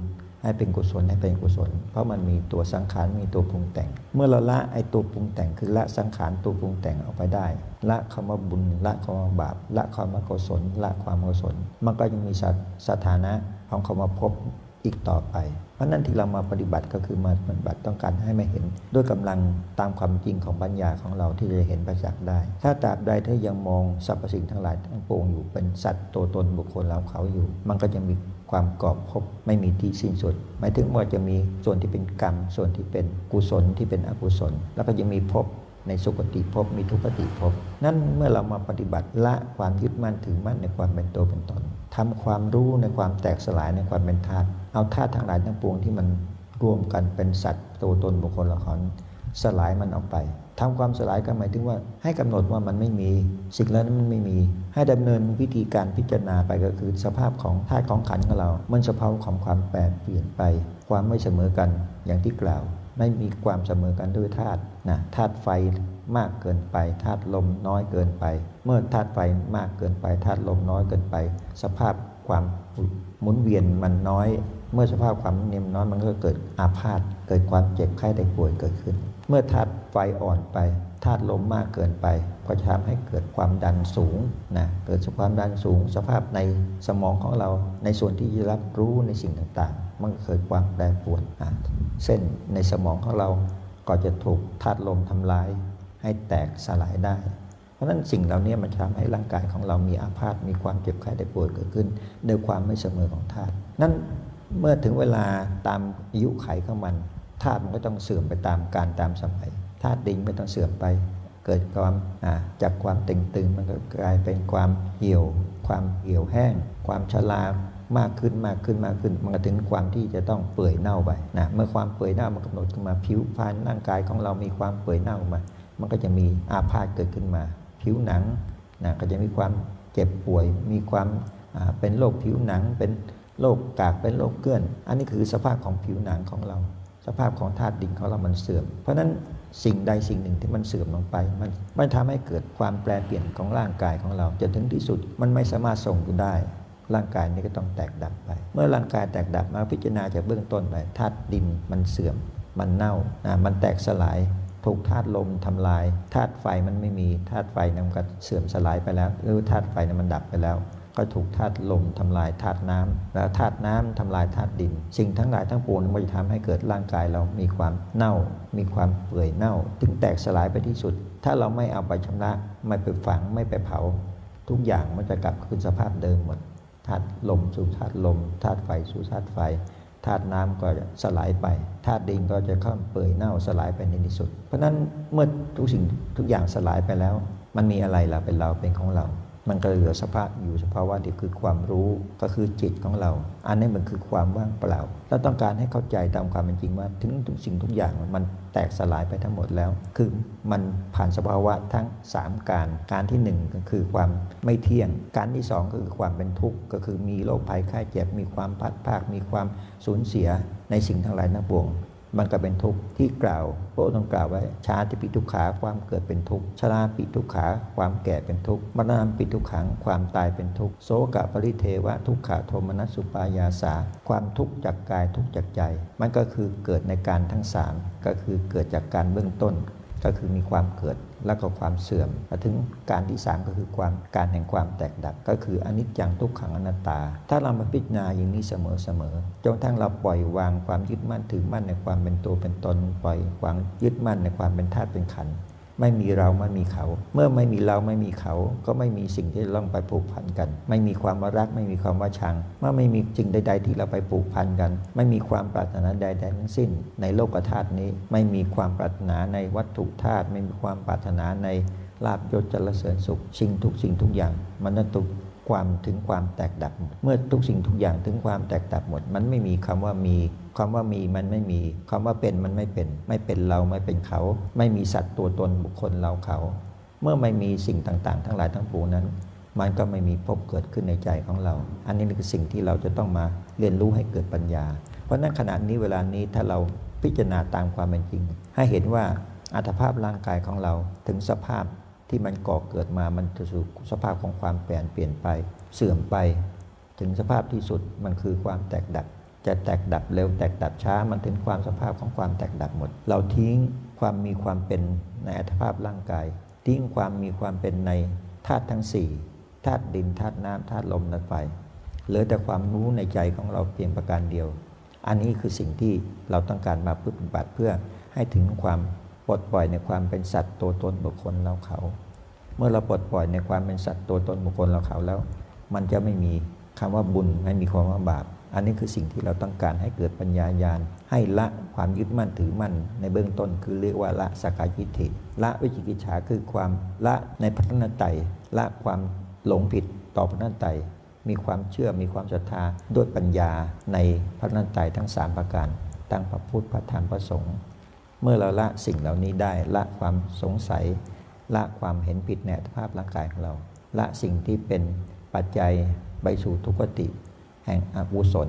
ให้เป็นกุศลให้เป็นกุศล เพราะมันมีตัวสังขารมีตัวปรุงแต่ง เมื่อเราละไอตัวปรุงแต่งคือละสังขารตัวปรุงแต่งออกไปได้ ละคำว่าบุญ ละคำว่าบาป ละความว่ากุศลละความกุศล มันก็ยังมีสถานะของคำว่าพบอีกต่อไป ราะนั้นที่เรามาปฏิบัติก็คือมาปฏิบัติต้องการให้มาเห็น ด้วยกำลังตามความจริงของปัญญาของเราที่จะเห็นประจักษ์ได้ ถ้าตราบใดถ้ายังมองสรรพสิ่งทั้งหลายทั้งปวงอยู่เป็นสัตว์ตัวตนบุคคลเราเขาอยู่ มันก็จะมีความกอบพบไม่มีที่สิ้นสุด หมายถึงว่าจะมีส่วนที่เป็นกรรม ส่วนที่เป็นกุศลที่เป็นอกุศล แล้วก็จะมีภพในสุคติภพมีทุกติภพนั่นเมื่อเรามาปฏิบัติละความยึดมั่นถือมั่นในความเป็นตัวเป็นตนทำความรู้ในความแตกสลายในความเป็นธาตุ เอาธาตุทั้งหลายทั้งปวงที่มันรวมกันเป็นสัตว์ตัวตนบุคคลละครสลายมันออกไปทำความสลายก็หมายถึงว่าให้กำหนดว่ามันไม่มี สิ่งแล้วนั้นมันไม่มี ให้ดำเนินวิธีการพิจารณาไปก็คือสภาพของธาตุของขันของเรา มันสภาพของความแปรเปลี่ยนไป ความไม่เสมอกันอย่างที่กล่าว ไม่มีความเสมอกันด้วยธาตุนะธาตุไฟมากเกินไปธาตุลมน้อยเกินไป เมื่อธาตุไฟมากเกินไปธาตุลมน้อยเกินไป สภาพความหมุนเวียนมันน้อย เมื่อสภาพความนียมน้อยมันก็เกิดอาพาธเกิดความเจ็บไข้ได้ป่วยเกิดขึ้น เมื่อธาตุไฟอ่อนไปธาตุลมมากเกินไป ก็จะทำให้เกิดความดันสูงนะเกิดความดันสูง สภาพในสมองของเราในส่วนที่รับรู้ในสิ่งต่างๆ มันเกิดความแปรปรวนเส้นในสมองของเราก็จะถูกธาตุลมทำลายให้แตกสลายได้ เพราะฉะนั้นสิ่งเหล่านี้มันทำให้ร่างกายของเรามีอาพาธมีความเจ็บไข้ได้ป่วยเกิดขึ้นด้วยความไม่เสมอของธาตุนั้น เมื่อถึงเวลาตามอายุไขของมันธาตุมันก็ต้องเสื่อมไปตามการตามสมัยธาตุดินไม่ต้องเสื่อมไป เกิดความจากความตึงตึงมันก็กลายเป็นความเหี่ยว ความเหี่ยวแห้ง ความชรามากขึ้นมากขึ้นมากขึ้น มันก็ถึงความที่จะต้องเปื่อยเน่าไปนะเมื่อความเปื่อยเน่ามันกำหนดขึ้นมาผิวพรรณร่างกายของเรามีความเปื่อยเน่ามา มันก็จะมีอาพาธเกิดขึ้นมา ผิวหนังนะก็จะมีความเจ็บป่วย มีความเป็นโรคผิวหนังเป็น โรคกากเป็นโรคเกลื่อน อันนี้คือสภาพของผิวหนังของเรา สภาพของธาตุดินของเรามันเสื่อม เพราะฉะนั้นสิ่งใดสิ่งหนึ่งที่มันเสื่อมลงไป มันมันทำให้เกิดความแปรเปลี่ยนของร่างกายของเราจนถึงที่สุดมันไม่สามารถส่งอยู่ได้ ร่างกายนี้ก็ต้องแตกดับไป เมื่อร่างกายแตกดับมาพิจารณาจากเบื้องต้นไปธาตุดินมันเสื่อม มันเน่านะมันแตกสลายถูกธาตุลมทำลายธาตุไฟมันไม่มีธาตุไฟนั้นก็เสื่อมสลายไปแล้ว หรือธาตุไฟนั้นมันดับไปแล้ว ก็ถูกธาตุลมทำลายธาตุน้ำแล้วธาตุน้ำทำลายธาตุดิน สิ่งทั้งหลายทั้งปวงมันจะทำให้เกิดร่างกายเรามีความเน่า มีความเปื่อยเน่า ถึงแตกสลายไปที่สุด ถ้าเราไม่เอาไปชำระไม่ไปฝังไม่ไปเผา ทุกอย่างมันจะกลับคืนสภาพเดิมหมดธาตุลมสู่ธาตุลมธาตุไฟสู่ธาตุไฟธาตุน้ำก็จะสลายไปธาตุดินก็จะเข้าเปื่อยเน่าสลายไปในที่สุด เพราะนั้นเมื่อทุกสิ่งทุกอย่างสลายไปแล้ว มันมีอะไรล่ะเป็นเราเป็นของเรา มันก็เหลือสภาพอยู่สภาวะเดียวคือความรู้ก็คือจิตของเรา อันนี้มันคือความว่างเปล่าเราต้องการให้เข้าใจตามความเป็นจริงว่าถึงทุกสิ่งทุกอย่างมันแตกสลายไปทั้งหมดแล้ว คือมันผ่านสภาวะทั้ง 3 การ การที่ 1 ก็คือความไม่เที่ยง การที่ 2 ก็คือความเป็นทุกข์ก็คือมีโรคภัยไข้เจ็บมีความพัดภาคมีความสูญเสียในสิ่งทั้งหลายทั้งปวง มันก็เป็นทุกข์ที่กล่าวพระองค์ต้องกล่าวไว้ชาติปิทุกขาความเกิดเป็นทุกข์ชราปิทุกขาความแก่เป็นทุกข์มรณะปิทุกขังความตายเป็นทุกข์โสกะปริเทวะทุกขาโทมนัสสุปายาสา ความทุกข์จากกายทุกข์จากใจ มันก็คือเกิดในการทั้งสามก็คือเกิดจากการเบื้องต้น ก็คือมีความเกิด แล้วก็ความเสื่อมมาถึงการที่สามก็คือความการแห่งความแตกดับก็คืออนิจจังทุกขังอนัตตา ถ้าเรามาพิจารณาอย่างนี้เสมอเสมอจนทั้งเราปล่อยวางความยึดมั่นถือมั่นในความเป็นตัวเป็นตนปล่อยวางยึดมั่นในความเป็นธาตุเป็นขันธ์ ไม่มีเราไม่มีเขา เมื่อไม่มีเราไม่มีเขา ก็ไม่มีสิ่งที่ต้องไปผูกพันกัน ไม่มีความว่ารัก ไม่มีความว่าชัง เมื่อไม่มีสิ่งใด ๆ ที่เราไปผูกพันกัน ไม่มีความปรารถนาใดๆทั้งสิ้น ในโลกธาตุนี้ ไม่มีความปรารถนาในวัตถุธาตุไม่มีความปรารถนาในลาบยศจรเสริญสุขสิ่งทุกสิ่งทุกอย่าง มันนั่นตุก ความถึงความแตกดับเมื่อทุกสิ่งทุกอย่างถึงความแตกดับหมด มันไม่มีคำว่ามีคำว่ามีมันไม่มีคำว่าเป็นมันไม่เป็น ไม่เป็นเราไม่เป็นเขา ไม่มีสัตว์ตัวตนบุคคลเราเขา เมื่อไม่มีสิ่งต่างๆ ทั้งหลายทั้งปวงนั้น มันก็ไม่มีพบเกิดขึ้นในใจของเรา อันนี้คือสิ่งที่เราจะต้องมาเรียนรู้ให้เกิดปัญญา เพราะนั้นขณะนี้เวลานี้ถ้าเราพิจารณาตามความเป็นจริง ให้เห็นว่าอัตภาพร่างกายของเราถึงสภาพ ที่มันก่อเกิดมามันจะสู่สภาพของความแปลนเปลี่ยนไปเสื่อมไป ถึงสภาพที่สุดมันคือความแตกดับ จะแตกดับเร็วแตกดับช้ามันถึงความสภาพของความแตกดับหมด เราทิ้งความมีความเป็นในอัตภาพร่างกาย ทิ้งความมีความเป็นในธาตุทั้งสี่ธาตุดินธาตุน้ำธาตุลมธาตุไฟเหลือแต่ความรู้ในใจของเราเพียงประการเดียว อันนี้คือสิ่งที่เราต้องการมาปฏิบัติเพื่อให้ถึงความ ปลดปล่อยในความเป็นสัตว์ตัวตนบุคคลเราเขา เมื่อเราปลดปล่อยในความเป็นสัตว์ตัวตนบุคคลเราเขาแล้ว มันจะไม่มีคำว่าบุญไม่มีความว่าบาป อันนี้คือสิ่งที่เราต้องการให้เกิดปัญญาญาณ ให้ละความยึดมั่นถือมั่น ในเบื้องต้นคือเรียกว่าละสกายิธิละวิจิกิจฉาคือความละในพระนัตไตละความหลงผิดต่อพระนัตไตมีความเชื่อมีความศรัทธาด้วยปัญญาในพระนัตไตทั้ง 3 ประการ ตั้งพระพุทธพระธรรมพระสงฆ์ เมื่อเราละสิ่งเหล่านี้ได้ละความสงสัย ละความเห็นผิดในอัตภาพร่างกายของเรา ละสิ่งที่เป็นปัจจัยไปสู่ทุกขติ แห่งอกุศล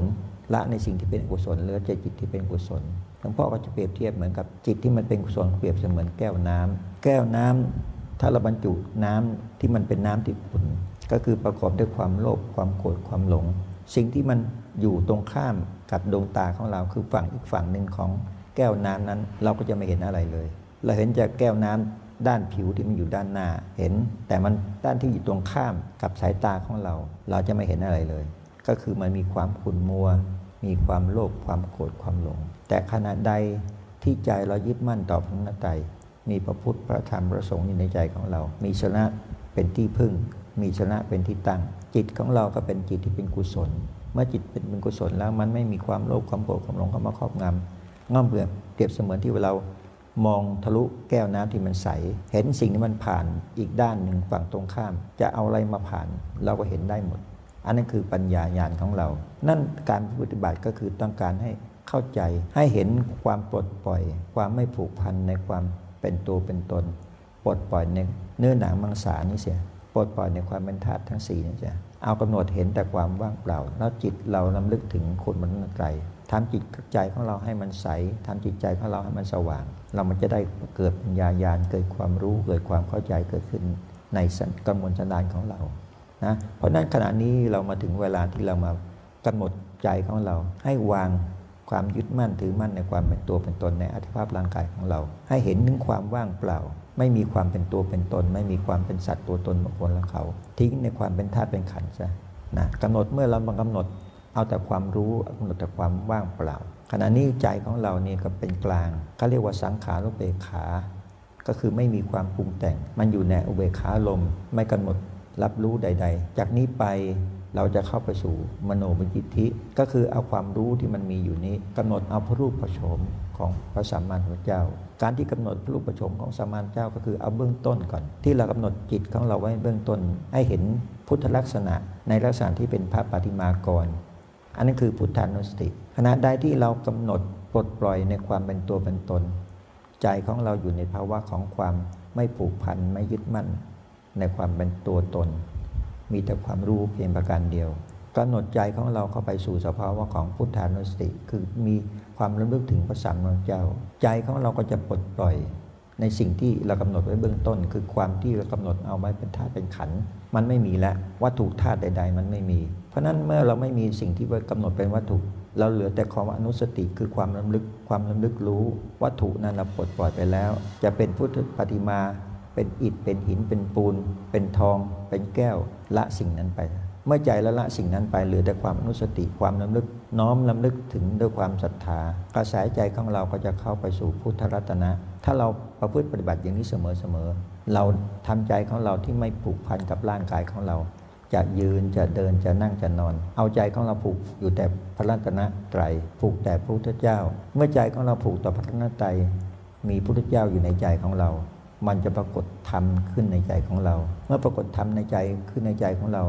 ละในสิ่งที่เป็นอกุศลเหลือใจจิตที่เป็นกุศลหลวงพ่อก็จะเปรียบเทียบเหมือนกับจิตที่มันเป็นกุศลเปรียบเสมือนแก้วน้ำแก้วน้ำถ้าเราบรรจุน้ำที่มันเป็นน้ำที่ขุ่นก็คือประกอบด้วยความโลภความโกรธความหลง สิ่งที่มันอยู่ตรงข้ามกับดวงตาของเราคือฝั่งอีกฝั่งหนึ่งของ แก้วน้ำนั้นเราก็จะไม่เห็นอะไรเลย เราเห็นจากแก้วน้ำด้านผิวที่มันอยู่ด้านหน้าเห็น แต่มันด้านที่อยู่ตรงข้ามกับสายตาของเรา เราจะไม่เห็นอะไรเลย ก็คือมันมีความขุ่นมัว มีความโลภความโกรธความหลง แต่ขณะใดที่ใจเรายึดมั่นต่อพระนตไตรมีพระพุทธพระธรรมพระสงฆ์อยู่ในใจของเรา มีชนะเป็นที่พึ่ง มีชนะเป็นที่ตั้ง จิตของเราก็เป็นจิตที่เป็นกุศล เมื่อจิตเป็นเป็นกุศลแล้วมันไม่มีความโลภความโกรธความหลงเข้ามาครอบงำ ง่อมเปรียบเปรียบเสมือนที่เรามองทะลุแก้วน้ำที่มันใส เห็นสิ่งที่มันผ่านอีกด้านหนึ่งฝั่งตรงข้าม จะเอาอะไรมาผ่านเราก็เห็นได้หมด อันนั้นคือปัญญาญาณของเรา นั่นการปฏิบัติก็คือต้องการให้เข้าใจ ให้เห็นความปลดปล่อย ความไม่ผูกพันในความเป็นตัวเป็นตน ปลดปล่อยในเนื้อหนังมังสานี่เสีย ปลดปล่อยในความเป็นธาตุทั้งสี่นี่เสีย เอากำหนดเห็นแต่ความว่างเปล่า แล้วจิตเราลำลึกถึงคุณมันไกลทำจิตใจของเราให้มันใสทำจิตใจของเราให้มันสว่าง เรามันจะได้เกิดปัญญาญาณเกิดความรู้เกิดความเข้าใจเกิดขึ้นในกำมวลสันดานของเรานะเพราะนั้นขณะนี้เรามาถึงเวลาที่เรามากำหนดใจของเราให้วาง ความยึดมั่นถือมั่นในความเป็นตัวเป็นตนในอัตภาพร่างกายของเรา ให้เห็นถึงความว่างเปล่า ไม่มีความเป็นตัวเป็นตน ไม่มีความเป็นสัตว์ตัวตนบุคคลและเขา ทิ้งในความเป็นธาตุเป็นขันธ์ซะนะกำหนดเมื่อเรามากำหนด เอาแต่ความรู้กำหนดแต่ความว่างเปล่า ขณะนี้ใจของเราเนี่ยก็เป็นกลางเขาเรียกว่าสังขารุเบกขา ก็คือไม่มีความปรุงแต่ง มันอยู่ในอุเบกขาลมไม่กำหนดรับรู้ใด ๆ จากนี้ไป เราจะเข้าไปสู่มโนวิจิตธิ ก็คือเอาความรู้ที่มันมีอยู่นี้กำหนดเอาพระรูปประชมของพระสัมมาสัมพุทธเจ้า การที่กำหนดพระรูปประชมของสัมมาสัมพุทธเจ้าก็คือเอาเบื้องต้นก่อน ที่เรากำหนดจิตของเราไว้เบื้องต้น ให้เห็นพุทธลักษณะในลักษณะที่เป็นพระปฏิมากร อันนั้นคือพุทธานุสติขณะใดที่เรากำหนดปลดปล่อยในความเป็นตัวเป็นตน ใจของเราอยู่ในภาวะของความไม่ผูกพันไม่ยึดมั่น ในความเป็นตัวตน มีแต่ความรู้เพียงประการเดียวกำหนดใจของเราเข้าไปสู่สภาวะของพุทธานุสติ คือมีความระลึกถึงพระสัมมาสัมพุทธเจ้า ใจของเราก็จะปลดปล่อย ในสิ่งที่เรากำหนดไว้เบื้องต้น คือความที่เรากำหนดเอาไว้เป็นธาตุเป็นขัน มันไม่มีแล้ววัตถุธาตุใด ๆ มันไม่มี เพราะนั้นเมื่อเราไม่มีสิ่งที่กำหนดเป็นวัตถุ เราเหลือแต่ความอนุสติคือความระลึกความระลึกรู้ วัตถุนั้นเราปลดปล่อยไปแล้ว จะเป็นพุทธปฏิมา เป็นอิฐเป็นหินเป็นปูน เป็นทอง เป็นแก้วละสิ่งนั้นไป เมื่อใจละละสิ่งนั้นไปเหลือแต่ความอนุสติความลำลึกน้อมลำลึกถึงด้วยความศรัทธากระแสใจของเราก็จะเข้าไปสู่พุทธรัตนะ ถ้าเราประพฤติปฏิบัติอย่างนี้เสมอๆเราทำใจของเราที่ไม่ผูกพันกับร่างกายของเรา จะยืนจะเดินจะนั่งจะนอน เอาใจของเราผูกอยู่แต่พระรัตนตรัยผูกแต่พระพุทธเจ้า เมื่อใจของเราผูกต่อพระรัตนตรัยมีพระพุทธเจ้าอยู่ในใจของเรา มันจะปรากฏธรรมขึ้นในใจของเรา เมื่อปรากฏธรรมในใจขึ้นในใจของเรา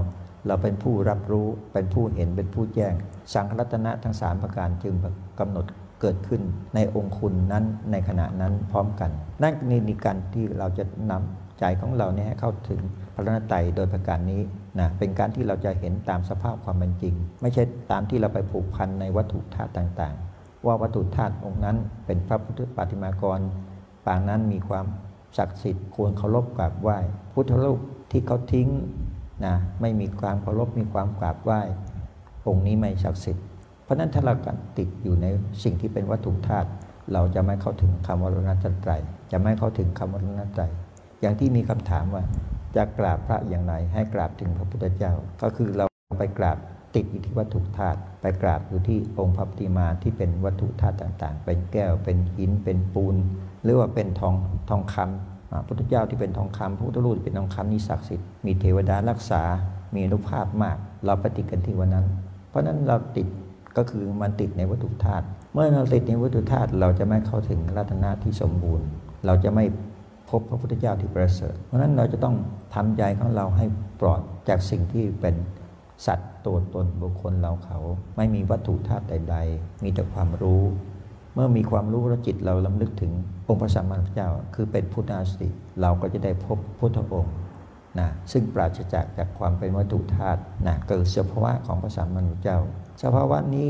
เราเป็นผู้รับรู้เป็นผู้เห็นเป็นผู้แจ้ง สังฆรัตนะทั้งสามประการจึงกำหนดเกิดขึ้นในองค์คุณนั้นในขณะนั้นพร้อมกัน นั่นนี่การที่เราจะนำใจของเราเนี่ยเข้าถึงพระรัตนตรัยโดยประการนี้นะเป็นการที่เราจะเห็นตามสภาพความเป็นจริง ไม่ใช่ตามที่เราไปผูกพันในวัตถุธาตุต่างๆ ว่าวัตถุธาตุองค์นั้นเป็นพระพุทธปฏิมากรปางนั้นมีความ ศักดิ์สิทธิ์ควรเคารพกราบไหว้ พุทธรูปที่เขาทิ้งนะไม่มีความเคารพมีความกราบไหว้ องค์นี้ไม่ศักดิ์สิทธิ์ เพราะนั้นถ้าเราติดอยู่ในสิ่งที่เป็นวัตถุธาตุเราจะไม่เข้าถึงคำวรณตรัยจะไม่เข้าถึงคำวรณตรัยอย่างที่มีคำถามว่าจะกราบพระอย่างไรให้กราบถึงพระพุทธเจ้า ก็คือเราไปกราบ ติดอยู่ที่วัตถุธาตุไปกราบอยู่ที่องค์พระปฏิมาที่เป็นวัตถุธาตุต่างๆ เป็นแก้วเป็นหินเป็นปูน หรือว่าเป็นทองทองคำพระพุทธเจ้าที่เป็นทองคำพระพุทธรูปเป็นทองคำนี่ศักดิ์สิทธิ์มีเทวดารักษา มีอนุภาพมาก เราปฏิกันที่วันนั้น เพราะนั้นเราติดก็คือมันติดในวัตถุธาตุเมื่อเราติดในวัตถุธาตุเราจะไม่เข้าถึงรัตนะที่สมบูรณ์ เราจะไม่พบพระพุทธเจ้าที่ประเสริฐ เพราะนั้นเราจะต้องทำใจของเราให้ปลอดจากสิ่งที่เป็นสัตว์ ตัวตนบุคคลเราเขา ไม่มีวัตถุธาตุใดๆ มีแต่ความรู้ เมื่อมีความรู้แล้วจิตเราลำลึกถึงองค์พระสัมมาสัมพุทธเจ้า คือเป็นพุทธาสติ เราก็จะได้พบพุทธองค์นะซึ่งปราศจากจากความเป็นวัตถุธาตุนะเกิดเสภาวะของพระสัมมาสัมพุทธเจ้าสภาวะนี้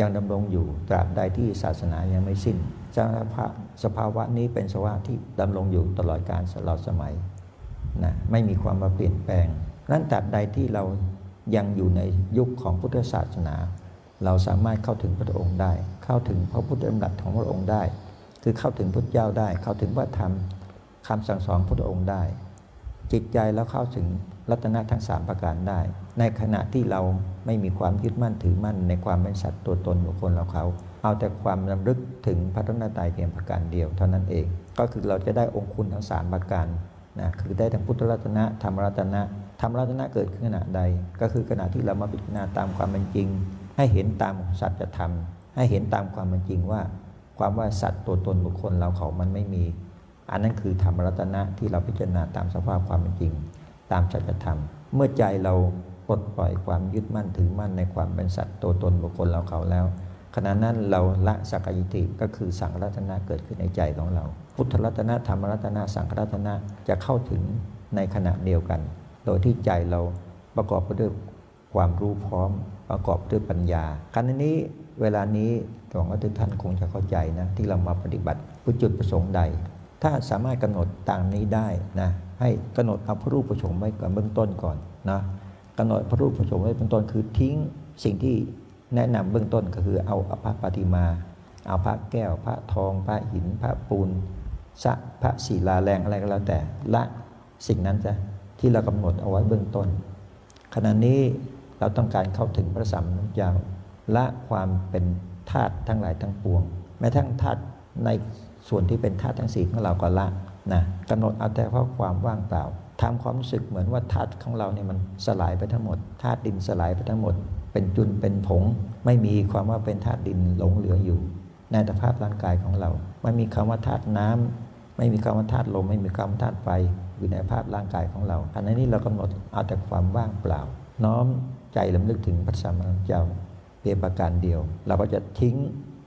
ยังดำรงอยู่ตราบใดที่ศาสนายังไม่สิ้นสภาสภาวะนี้เป็นสภาวะที่ดำรงอยู่ตลอดการตลอดสมัยนะไม่มีความมาเปลี่ยนแปลงนั้นตราบใดที่เรา ยังอยู่ในยุคของพุทธศาสนา เราสามารถเข้าถึงพระองค์ได้ เข้าถึงพระพุทธธรรมรัสของพระองค์ได้ คือเข้าถึงพุทธเจ้าได้ เข้าถึงพระธรรมคำสั่งสอนพระองค์ได้ จิตใจแล้วเข้าถึงรัตนะทั้งสามประการได้ ในขณะที่เราไม่มีความยึดมั่นถือมั่น ในความเป็นสัตว์ตัวตนบุคคลเราเขา เอาแต่ความรำลึกถึงพระรัตนตรัยเพียงประการเดียวเท่านั้นเอง ก็คือเราจะได้องค์คุณทั้งสามประการนะคือได้ทั้งพุทธรัตนะธรรมรัตนะ ธรรมรัตนะเกิดขึ้นขณะใด ก็คือขณะที่เรามาพิจารณาตามความเป็นจริง ให้เห็นตามสัจธรรม ให้เห็นตามความเป็นจริงว่า ความว่าสัตว์ตัวตนบุคคลเราเขามันไม่มี อันนั้นคือธรรมรัตนะที่เราพิจารณาตามสภาพความเป็นจริง ตามสัจธรรม เมื่อใจเราปลดปล่อยความยึดมั่นถือมั่นในความเป็นสัตว์ตัวตนบุคคลเราเขาแล้วขณะนั้นเราละสักกายติก็คือสังรัตนะเกิดขึ้นในใจของเรา พุทธรัตนะธรรมรัตนะสังรัตนะจะเข้าถึงในขณะเดียวกัน โดยที่ใจเราประกอบไปด้วยความรู้พร้อมประกอบด้วยปัญญาขณะนี้เวลานี้หวังว่าทุกท่านคงจะเข้าใจนะที่เรามาปฏิบัติเพื่อจุดประสงค์ใด ถ้าสามารถกำหนดต่ามนี้ได้นะให้กำหนดเอาพระรูปประชมไว้ก่อนเบื้องต้นก่อนนะกำหนดพระรูปประชมไว้เบื้องต้นคือทิ้งสิ่งที่แนะนำเบื้องต้นก็คือเอาอภปฏิมา เอาพระแก้วพระทอง พระหิน พระปูนสะพระศิลาแรงอะไรก็แล้วแต่ละสิ่งนั้นจะ ที่เรากำหนดเอาไว้เบื้องต้น ขณะนี้เราต้องการเข้าถึงพระสัมมาสัมพุทธเจ้าละความเป็นธาตุทั้งหลายทั้งปวง แม้ทั้งธาตุในส่วนที่เป็นธาตุทั้งสี่ของเราก็ละนะกำหนดเอาแต่เพราะความว่างเปล่าทำความรู้สึกเหมือนว่าธาตุของเราเนี่ยมันสลายไปทั้งหมดธาตุดินสลายไปทั้งหมด เป็นจุนเป็นผง ไม่มีความว่าเป็นธาตุดินหลงเหลืออยู่ ในสภาพร่างกายของเรา ไม่มีคำว่าธาตุน้ำไม่มีคำว่าธาตุลม ไม่มีคำว่าธาตุไฟ อยู่ในภาพร่างกายของเราอันนี้เรากำหนดเอาแต่ความว่างเปล่า น้อมใจลำลึกถึงพระสัมมาสัมพุทธเจ้าเพียงประการเดียว เราก็จะทิ้ง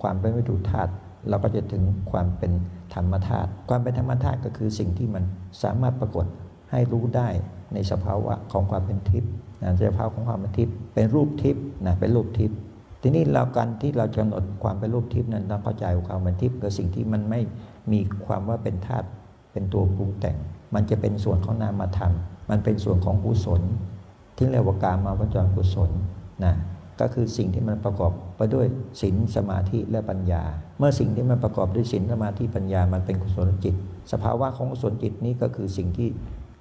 ความเป็นวัตถุธาตุเราก็จะถึงความเป็นธรรมธาตุความเป็นธรรมธาตุก็คือสิ่งที่มันสามารถปรากฏให้รู้ได้ในสภาวะของความเป็นทิพย์นะสภาวะของความเป็นทิพย์เป็นรูปทิพย์นะเป็นรูปทิพย์ทีนี้เราการที่เรากำหนดความเป็นรูปทิพย์นั้นเราเข้าใจความเป็นทิพย์คือสิ่งที่มันไม่มีความว่าเป็นธาตุเป็นตัวปรุงแต่ง มันจะเป็นส่วนของนามธรรม มันเป็นส่วนของกุศล ที่เรียกว่าการมาวจรกุศลนะก็คือสิ่งที่มันประกอบไปด้วยศีลสมาธิและปัญญา เมื่อสิ่งที่มันประกอบด้วยศีลสมาธิปัญญา มันเป็นกุศลจิต สภาวะของกุศลจิตนี้ก็คือสิ่งที่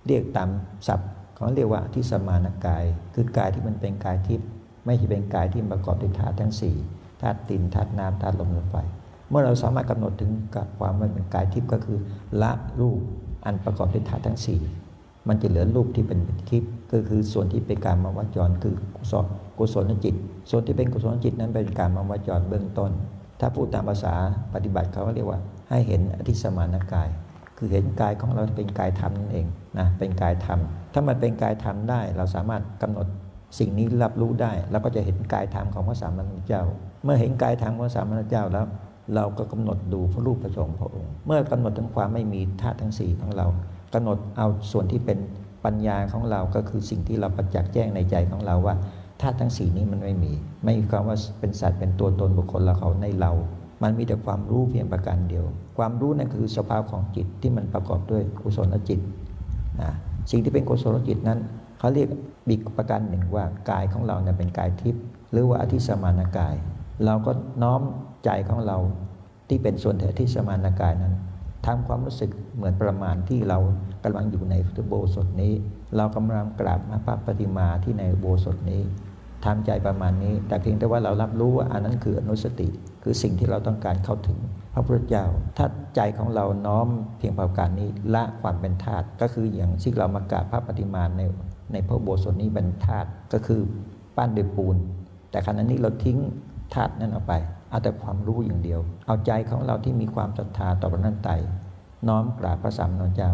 เรียกตามศัพท์เขาเรียกว่าที่สมานกาย คือกายที่มันเป็นกายทิพย์ไม่ใช่เป็นกายที่ประกอบด้วยธาตุทั้งสี่ธาตุดินธาตุน้ำธาตุลมลมไฟ เมื่อเราสามารถกำหนดถึงกับความว่าเป็นกายทิพย์ก็คือ ละรูป อันประกอบด้วยธาตุทั้งสี่มันจะเหลือรูปที่เป็นทิพย์ก็คือส่วนที่เป็นการมาวจรคือกุศลกุศลจิต ส่วนที่เป็นกุศลจิตนั้นเป็นการมาวจรเบื้องต้น ถ้าพูดตามภาษาปฏิบัติเขาเรียกว่า ให้เห็นอธิสมานกาย คือเห็นกายของเราเป็นกายธรรมนั่นเองนะเป็นกายธรรม ถ้ามันเป็นกายธรรมได้ เราสามารถกำหนดสิ่งนี้รับรู้ได้ แล้วก็จะเห็นกายธรรมของพระสามัญเจ้า เมื่อเห็นกายธรรมของพระสามัญเจ้าแล้ว เราก็กำหนดดูพระรูปพระสงฆ์พระองค์ เมื่อกำหนดถึงความไม่มีธาตุทั้งสี่ของเรากำหนดเอาส่วนที่เป็นปัญญาของเราก็คือสิ่งที่เราประจักษ์แจ้งในใจของเราว่าธาตุทั้งสี่นี้มันไม่มี ไม่มีความว่าเป็นสัตว์เป็นตัวตนบุคคลเราเขาในเรา มันมีแต่ความรู้เพียงประการเดียว ความรู้นั่นคือสภาพของจิตที่มันประกอบด้วยกุศลจิตนะสิ่งที่เป็นกุศลจิตนั้นเขาเรียกบีกประการหนึ่งว่ากายของเราเนี่ยเป็นกายทิพย์หรือว่าอธิสมานกาย เราก็น้อม ใจของเราที่เป็นส่วนแท้ที่สมานกายนั้นทำความรู้สึกเหมือนประมาณที่เรากำลังอยู่ในพุโบสถนี้ เรากำลังกราบพระปฏิมาที่ในโบสถนี้ทำใจประมาณนี้ แต่เพียงแต่ว่าเรารับรู้ว่าอันนั้นคืออนุสติ คือสิ่งที่เราต้องการเข้าถึง พระพุทธเจ้า ถ้าใจของเราน้อมเพียงประการนี้ละความเป็นธาตุก็คืออย่างที่เรามากราบพระปฏิมาในในพระโบสถนี้เป็นธาตุก็คือปั้นด้วยปูน แต่ขณะนี้เราทิ้งธาตุนั้นออกไป เอาแต่ความรู้อย่างเดียว เอาใจของเราที่มีความศรัทธาต่อพระนันไตน้อมกราบพระสัมมาสัมพุทธเจ้า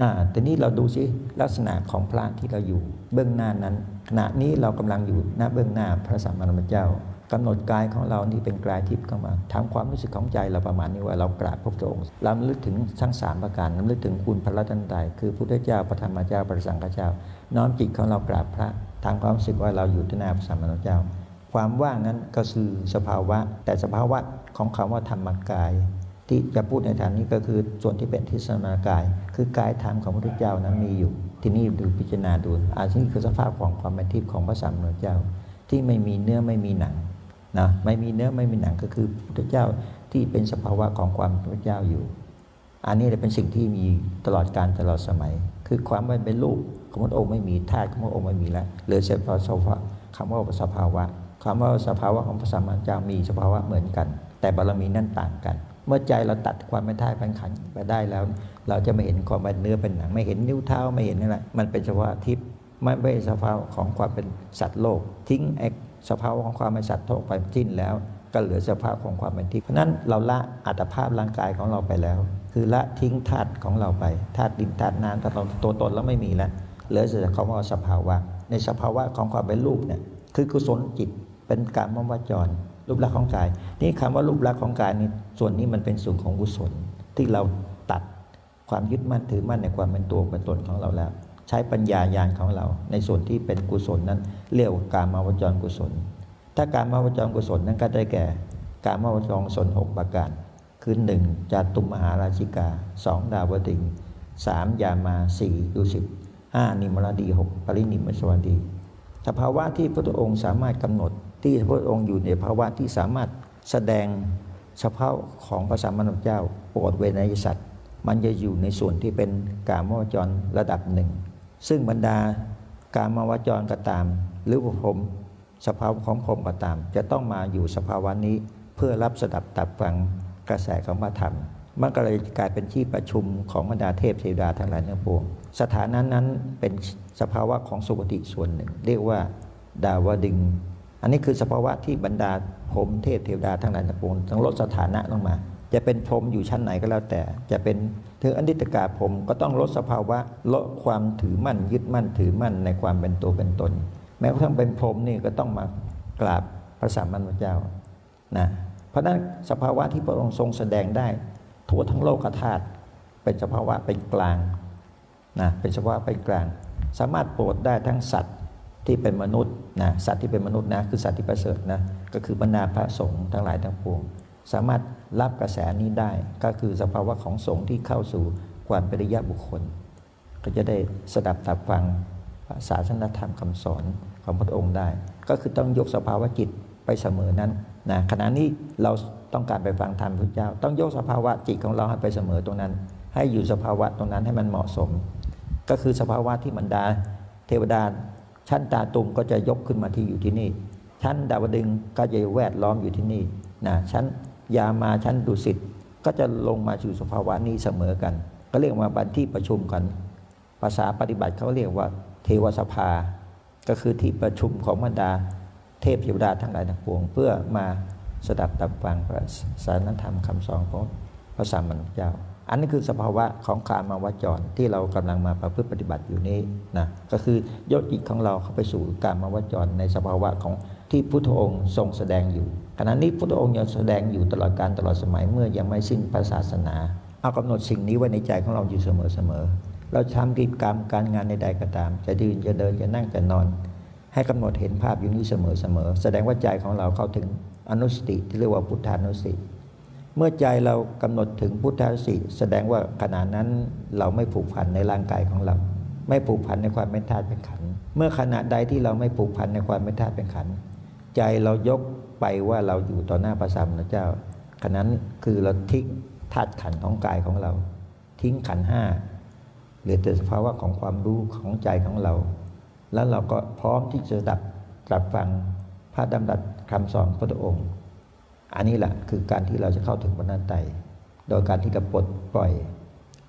อ่าแต่นี้เราดูสิลักษณะของพระที่เราอยู่ เบื้องหน้านั้น ขณะนี้เรากำลังอยู่หน้าเบื้องหน้าพระสัมมาสัมพุทธเจ้ากำหนดกายของเรานี่เป็นกายทิพย์เข้ามาทำความรู้สึกของใจเราประมาณนี้ว่าเรากราบพระพุทธองค์เราลึกถึงทั้งสามประการเราลึกถึงคุณพระรัตนตรัยคือพุทธเจ้าพระธรรมเจ้าพระสังฆเจ้า น้อมจิตของเรากราบพระทำความรู้สึกว่าเราอยู่ที่หน้าพระสัมมาสัมพุทธเจ้า ความว่างนั้นก็คือสภาวะ แต่สภาวะของคำว่าธรรมกาย ที่จะพูดในฐานนี้ก็คือส่วนที่เป็นทิศนากาย คือกายธรรมของพระพุทธเจ้านั้นมีอยู่ ที่นี่ดูพิจารณาดูอาชีพคือสภาพของความเป็นทิพย์ของพระสัมมาสัมพุทธเจ้า ที่ไม่มีเนื้อไม่มีหนังนะไม่มีเนื้อไม่มีหนังก็คือพระพุทธเจ้าที่เป็นสภาวะของความเป็นพระเจ้าอยู่ อันนี้เป็นสิ่งที่มีตลอดการตลอดสมัย คือความว่เป็นรูปของพระองค์ไม่มีธาตุของพระองค์ไม่มีแล้วเหลือเฉพาะสภาวะคำว่าสภาวะ คำว่าสภาวะของพระสัมมาสัมพุทธเจ้ามีสภาวะเหมือนกัน แต่บารมีนั้นต่างกัน เมื่อใจเราตัดความเป็นธาตุเป็นขันไปได้แล้ว เราจะไม่เห็นความเป็นเนื้อเป็นหนัง ไม่เห็นนิ้วเท้าไม่เห็นอะไรมันเป็นสภาวะทิพย์ไม่ไม่สภาวะของความเป็นสัตว์โลก ทิ้งไอ้สภาวะของความเป็นสัตว์โลกไปทิ้นแล้วก็เหลือสภาพของความเป็นทิพย์เพราะนั้นเราละอัตภาพร่างกายของเราไปแล้ว คือละทิ้งธาตุของเราไปธาตุดินธาตุน้ำธาตุลมตัวตนแล้วไม่มีแล้วเหลือแต่คำว่าสภาวะ ในสภาวะของความเป็นรูปเนี่ยคือกุศลจิต เป็นการมวจร รูปลักษณ์ของกาย นี่คำว่ารูปลักษณ์ของกายนี่ส่วนนี้มันเป็นส่วนของกุศลที่เราตัดความยึดมั่นถือมั่นในความเป็นตัวเป็นตนของเราแล้ว ใช้ปัญญาญาณของเรา ในส่วนที่เป็นกุศลนั้น เรียกว่าการมาวจรกุศล ถ้าการมาวจรกุศลนั้นก็ได้แก่ การมาวจรกุศลหกประการ คือหนึ่งจาตุมหาราชิกาสองดาวดึงสามยามาสี่ดุสิตห้านิมรดีหกปรินิมสวัสดีสภาวะที่พระองค์สามารถกำหนด ที่พระองค์อยู่ในภาวะที่สามารถแสดงเฉพาะของพระสัมมาสัมพุทธเจ้าโปรดเวนยสัตว์มันจะอยู่ในส่วนที่เป็นกามวจรระดับหนึ่ง ซึ่งบรรดากามวจรก็ตาม หรือผมสภาวะของผมก็ตาม จะต้องมาอยู่สภาวะนี้เพื่อรับสดับตับฟังกระแสของพระธรรมมันก็เลยกลายเป็นที่ประชุมของบรรดาเทพเทวดาทั้งหลายทั้งปวง สถานะนั้นเป็นสภาวะของสุคติส่วนหนึ่ง เรียกว่า ดาวดึง อันนี้คือสภาวะที่บรรดาพรมเทพเทวดาทั้งหลายทั้งปวงต้องลดสถานะลงมา จะเป็นพรมอยู่ชั้นไหนก็แล้วแต่ จะเป็นถึงอนิจกาพรมก็ต้องลดสภาวะลดความถือมั่นยึดมั่นถือมั่นในความเป็นตัวเป็นตน แม้กระทั่งเป็นพรมนี่ก็ต้องมากราบพระสัมมาสัมพุทธเจ้านะเพราะฉะนั้นสภาวะที่พระองค์ทรงแสดงได้ ทั่วทั้งโลกธาตุเป็นสภาวะเป็นกลางนะเป็นสภาวะเป็นกลาง สามารถโปรดได้ทั้งสัตว์ ที่เป็นมนุษย์นะสัตว์ที่เป็นมนุษย์นะคือสัตว์ที่ประเสริฐนะก็คือบรรดาพระสงฆ์ทั้งหลายทั้งปวง สามารถรับกระแสนี้ได้ ก็คือสภาวะของสงฆ์ที่เข้าสู่ความเป็นริยะบุคคล ก็จะได้สดับตับฟังศาสนธรรมคำสอนของพระองค์ได้ ก็คือต้องยกสภาวะจิตไปเสมอนั้นนะขณะนี้เราต้องการไปฟังธรรมพระเจ้า ต้องยกสภาวะจิตของเราให้ไปเสมอตรงนั้น ให้อยู่สภาวะตรงนั้นให้มันเหมาะสม ก็คือสภาวะที่บรรดาเทวดา ชั้นตาตุมก็จะยกขึ้นมาที่อยู่ที่นี่ ชั้นดาวดึงก็จะแวดล้อมอยู่ที่นี่นะชั้นยามาชั้นดุสิตก็จะลงมาสู่สภาวะนี้เสมอกัน ก็เรียกว่าบันที่ประชุมกัน ภาษาปฏิบัติเขาเรียกว่า เทวสภา ก็คือที่ประชุมของบรรดา เทพเทวดาทั้งหลายทั้งปวง เพื่อมาสดับตับฟังพระสารธรรมคำสอนของพระสัมมาสัมพุทธเจ้า อันนี้คือสภาวะของกามาวจรที่เรากำลังมาประพฤติปฏิบัติอยู่นี้นะก็คือยกจิตของเราเข้าไปสู่กามาวจรในสภาวะของที่พุทธองค์ทรงแสดงอยู่ขณะนี้พุทธองค์ยังแสดงอยู่ตลอดการตลอดสมัยเมื่อยังไม่สิ้นพระศาสนา เอากำหนดสิ่งนี้ไว้ในใจของเราอยู่เสมอๆเราทำกิจกรรมการงานใดๆก็ตาม จะยืนจะเดินจะนั่งจะนอน ให้กำหนดเห็นภาพอยู่นี้เสมอๆแสดงว่าใจของเราเข้าถึงอนุสติที่เรียกว่าพุทธานุสติ เมื่อใจเรากำหนดถึงพุทธาสิแสดงว่าขณะนั้นเราไม่ผูกพันในร่างกายของเรา ไม่ผูกพันในความเป็นธาตุเป็นขัน เมื่อขณะใดที่เราไม่ผูกพันในความเป็นธาตุเป็นขัน ใจเรายกไปว่าเราอยู่ต่อหน้าพระสัมมาสัมพุทธเจ้าขณะนั้นคือเราทิ้งธาตุขันของกายของเรา ทิ้งขันห้าเหลือแต่สภาวะของความรู้ของใจของเรา แล้วเราก็พร้อมที่จะดับตรับฟังพระดำรัสคำสอนพระองค์ อันนี้แหละคือการที่เราจะเข้าถึงบรรณไตโดยการที่เราปลดปล่อย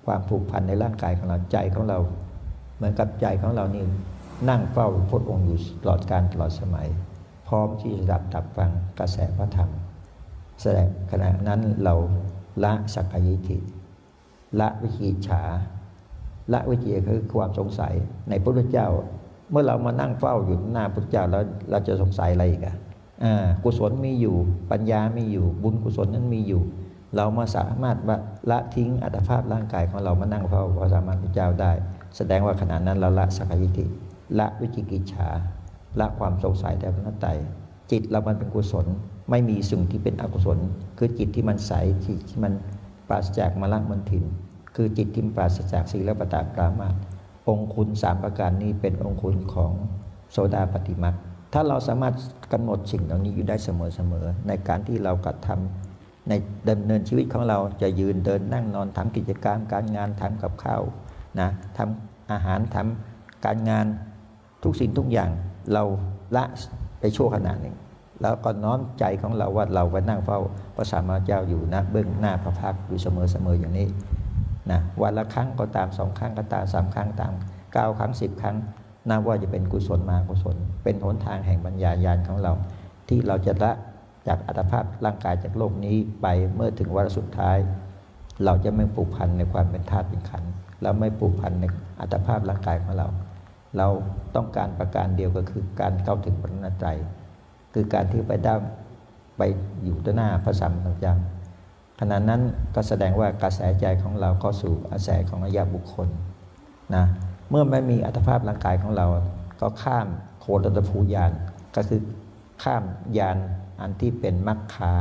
ความผูกพันในร่างกายของเราใจของเรา เหมือนกับใจของเรานี่นั่งเฝ้าพระองค์อยู่ตลอดการตลอดสมัย พร้อมที่จะดับตับฟังกระแสพระธรรม แสดงขณะนั้นเราละสักกายิทิละวิจิฉาละวิจิคือความสงสัยในพระพุทธเจ้า เมื่อเรามานั่งเฝ้าอยู่หน้าพระเจ้าแล้วเราจะสงสัยอะไรอีกอะ กุศลมีอยู่ ปัญญามีอยู่ บุญกุศลนั้นมีอยู่ เรามาสามารถละทิ้งอัตภาพร่างกายของเรามานั่งเฝ้าพระสัมมาสัมพุทธเจ้าได้ แสดงว่าขณะนั้นเราละสักยทิฏฐิละวิจิกิจฉาละความสงสัยแต่พระไตรจิตเรามันเป็นกุศลไม่มีสิ่งที่เป็นอกุศล คือจิตที่มันใสจิตที่มันปราศจากมลมันทิน คือจิตที่ปราศจากศีลปตาปรามาสองคุณสามประการนี้เป็นองคุณของโสดาปฏิมัก ถ้าเราสามารถกำหนดสิ่งเหล่านี้อยู่ได้เสมอๆในการที่เรากระทำในดำเนินชีวิตของเราจะยืนเดินนั่งนอนทำกิจกรรมการงานทำกับข้าวนะทำอาหารทำการงานทุกสิ่งทุกอย่างเราละไปชั่วขณะหนึ่ง แล้วก็น้อมใจของเราว่าเราไปนั่งเฝ้าพระสัมมาเจ้าอยู่นะเบื้องหน้าพระพักตร์อยู่เสมอๆอย่างนี้นะวันละครั้งก็ตามสองครั้งก็ตามสามครั้งตามเก้าครั้งสิบครั้ง นับว่าจะเป็นกุศลมากุศล เป็นหนทางแห่งปัญญายาณของเรา ที่เราจะละจากอัตภาพร่างกายจากโลกนี้ไปเมื่อถึงวาระสุดท้าย เราจะไม่ผูกพันในความเป็นธาตุเป็นขันธ์เราไม่ผูกพันในอัตภาพร่างกายของเรา เราต้องการประการเดียวก็คือการเข้าถึงพระนัตไตรคือการที่ไปได้ไปอยู่ต่อหน้าพระสัมมาสัมพุทธเจ้าขณะนั้นก็แสดงว่ากระแสใจของเราเข้าสู่อาศัยของอริยบุคคลนะ มื่อไม่มีอัตภาพร่างกายของเรา ก็ข้ามโคตรภูยานก็คือข้ามยานอันที่เป็นมรรคา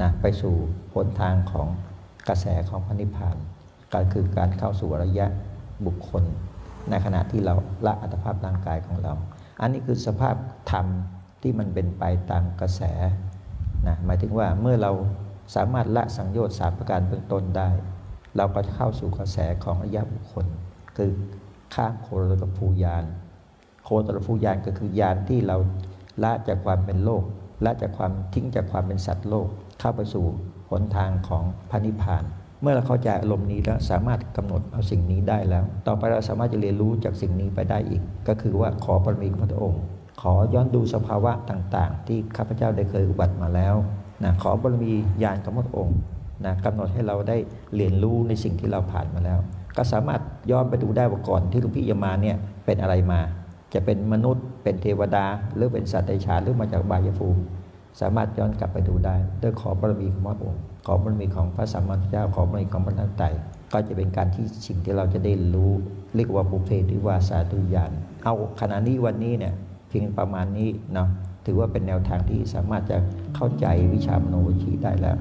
นะไปสู่หนทางของกระแสของพระนิพพานก็คือการเข้าสู่ริยะบุคคล ในขณะที่เราละอัตภาพร่างกายของเรา อันนี้คือสภาพธรรมที่มันเป็นไปตามกระแสนะหมายถึงว่าเมื่อเราสามารถละสังโยชน์สามประการเบื้องต้นได้ เราก็จะเข้าสู่กระแสของริยะบุคคล คือ ข้ามโคตรภูยาน โคตรภูยานก็คือยานที่เราละจากความเป็นโลกละจากความทิ้งจากความเป็นสัตว์โลก เข้าไปสู่หนทางของพระนิพพาน เมื่อเราเข้าใจอารมณ์นี้แล้วสามารถกำหนดเอาสิ่งนี้ได้แล้ว ต่อไปเราสามารถจะเรียนรู้จากสิ่งนี้ไปได้อีก ก็คือว่าขอบารมีพระองค์ ขอย้อนดูสภาวะต่างๆ ที่ข้าพเจ้าได้เคยอุบัติมาแล้วนะขอบารมีญาณของพระองค์นะกำหนดให้เราได้เรียนรู้ในสิ่งที่เราผ่านมาแล้ว ก็สามารถย้อนไปดูได้ว่าก่อนที่หลวงพี่จะมาเนี่ยเป็นอะไรมา จะเป็นมนุษย์ เป็นเทวดา หรือเป็นสัตว์เดรัจฉานหรือมาจากบายภูมิ สามารถย้อนกลับไปดูได้ด้วยขอบารมีของพระองค์ขอบารมีของพระสัมมาสัมพุทธเจ้าขอบารมีของพระนันไตก็จะเป็นการที่สิ่งที่เราจะได้รู้เรียกว่าบุเพหรือว่าสาธุญาณเอาขณะนี้วันนี้เนี่ยเพียงประมาณนี้เนาะถือว่าเป็นแนวทางที่สามารถจะเข้าใจวิชามโนวิชีได้แล้ว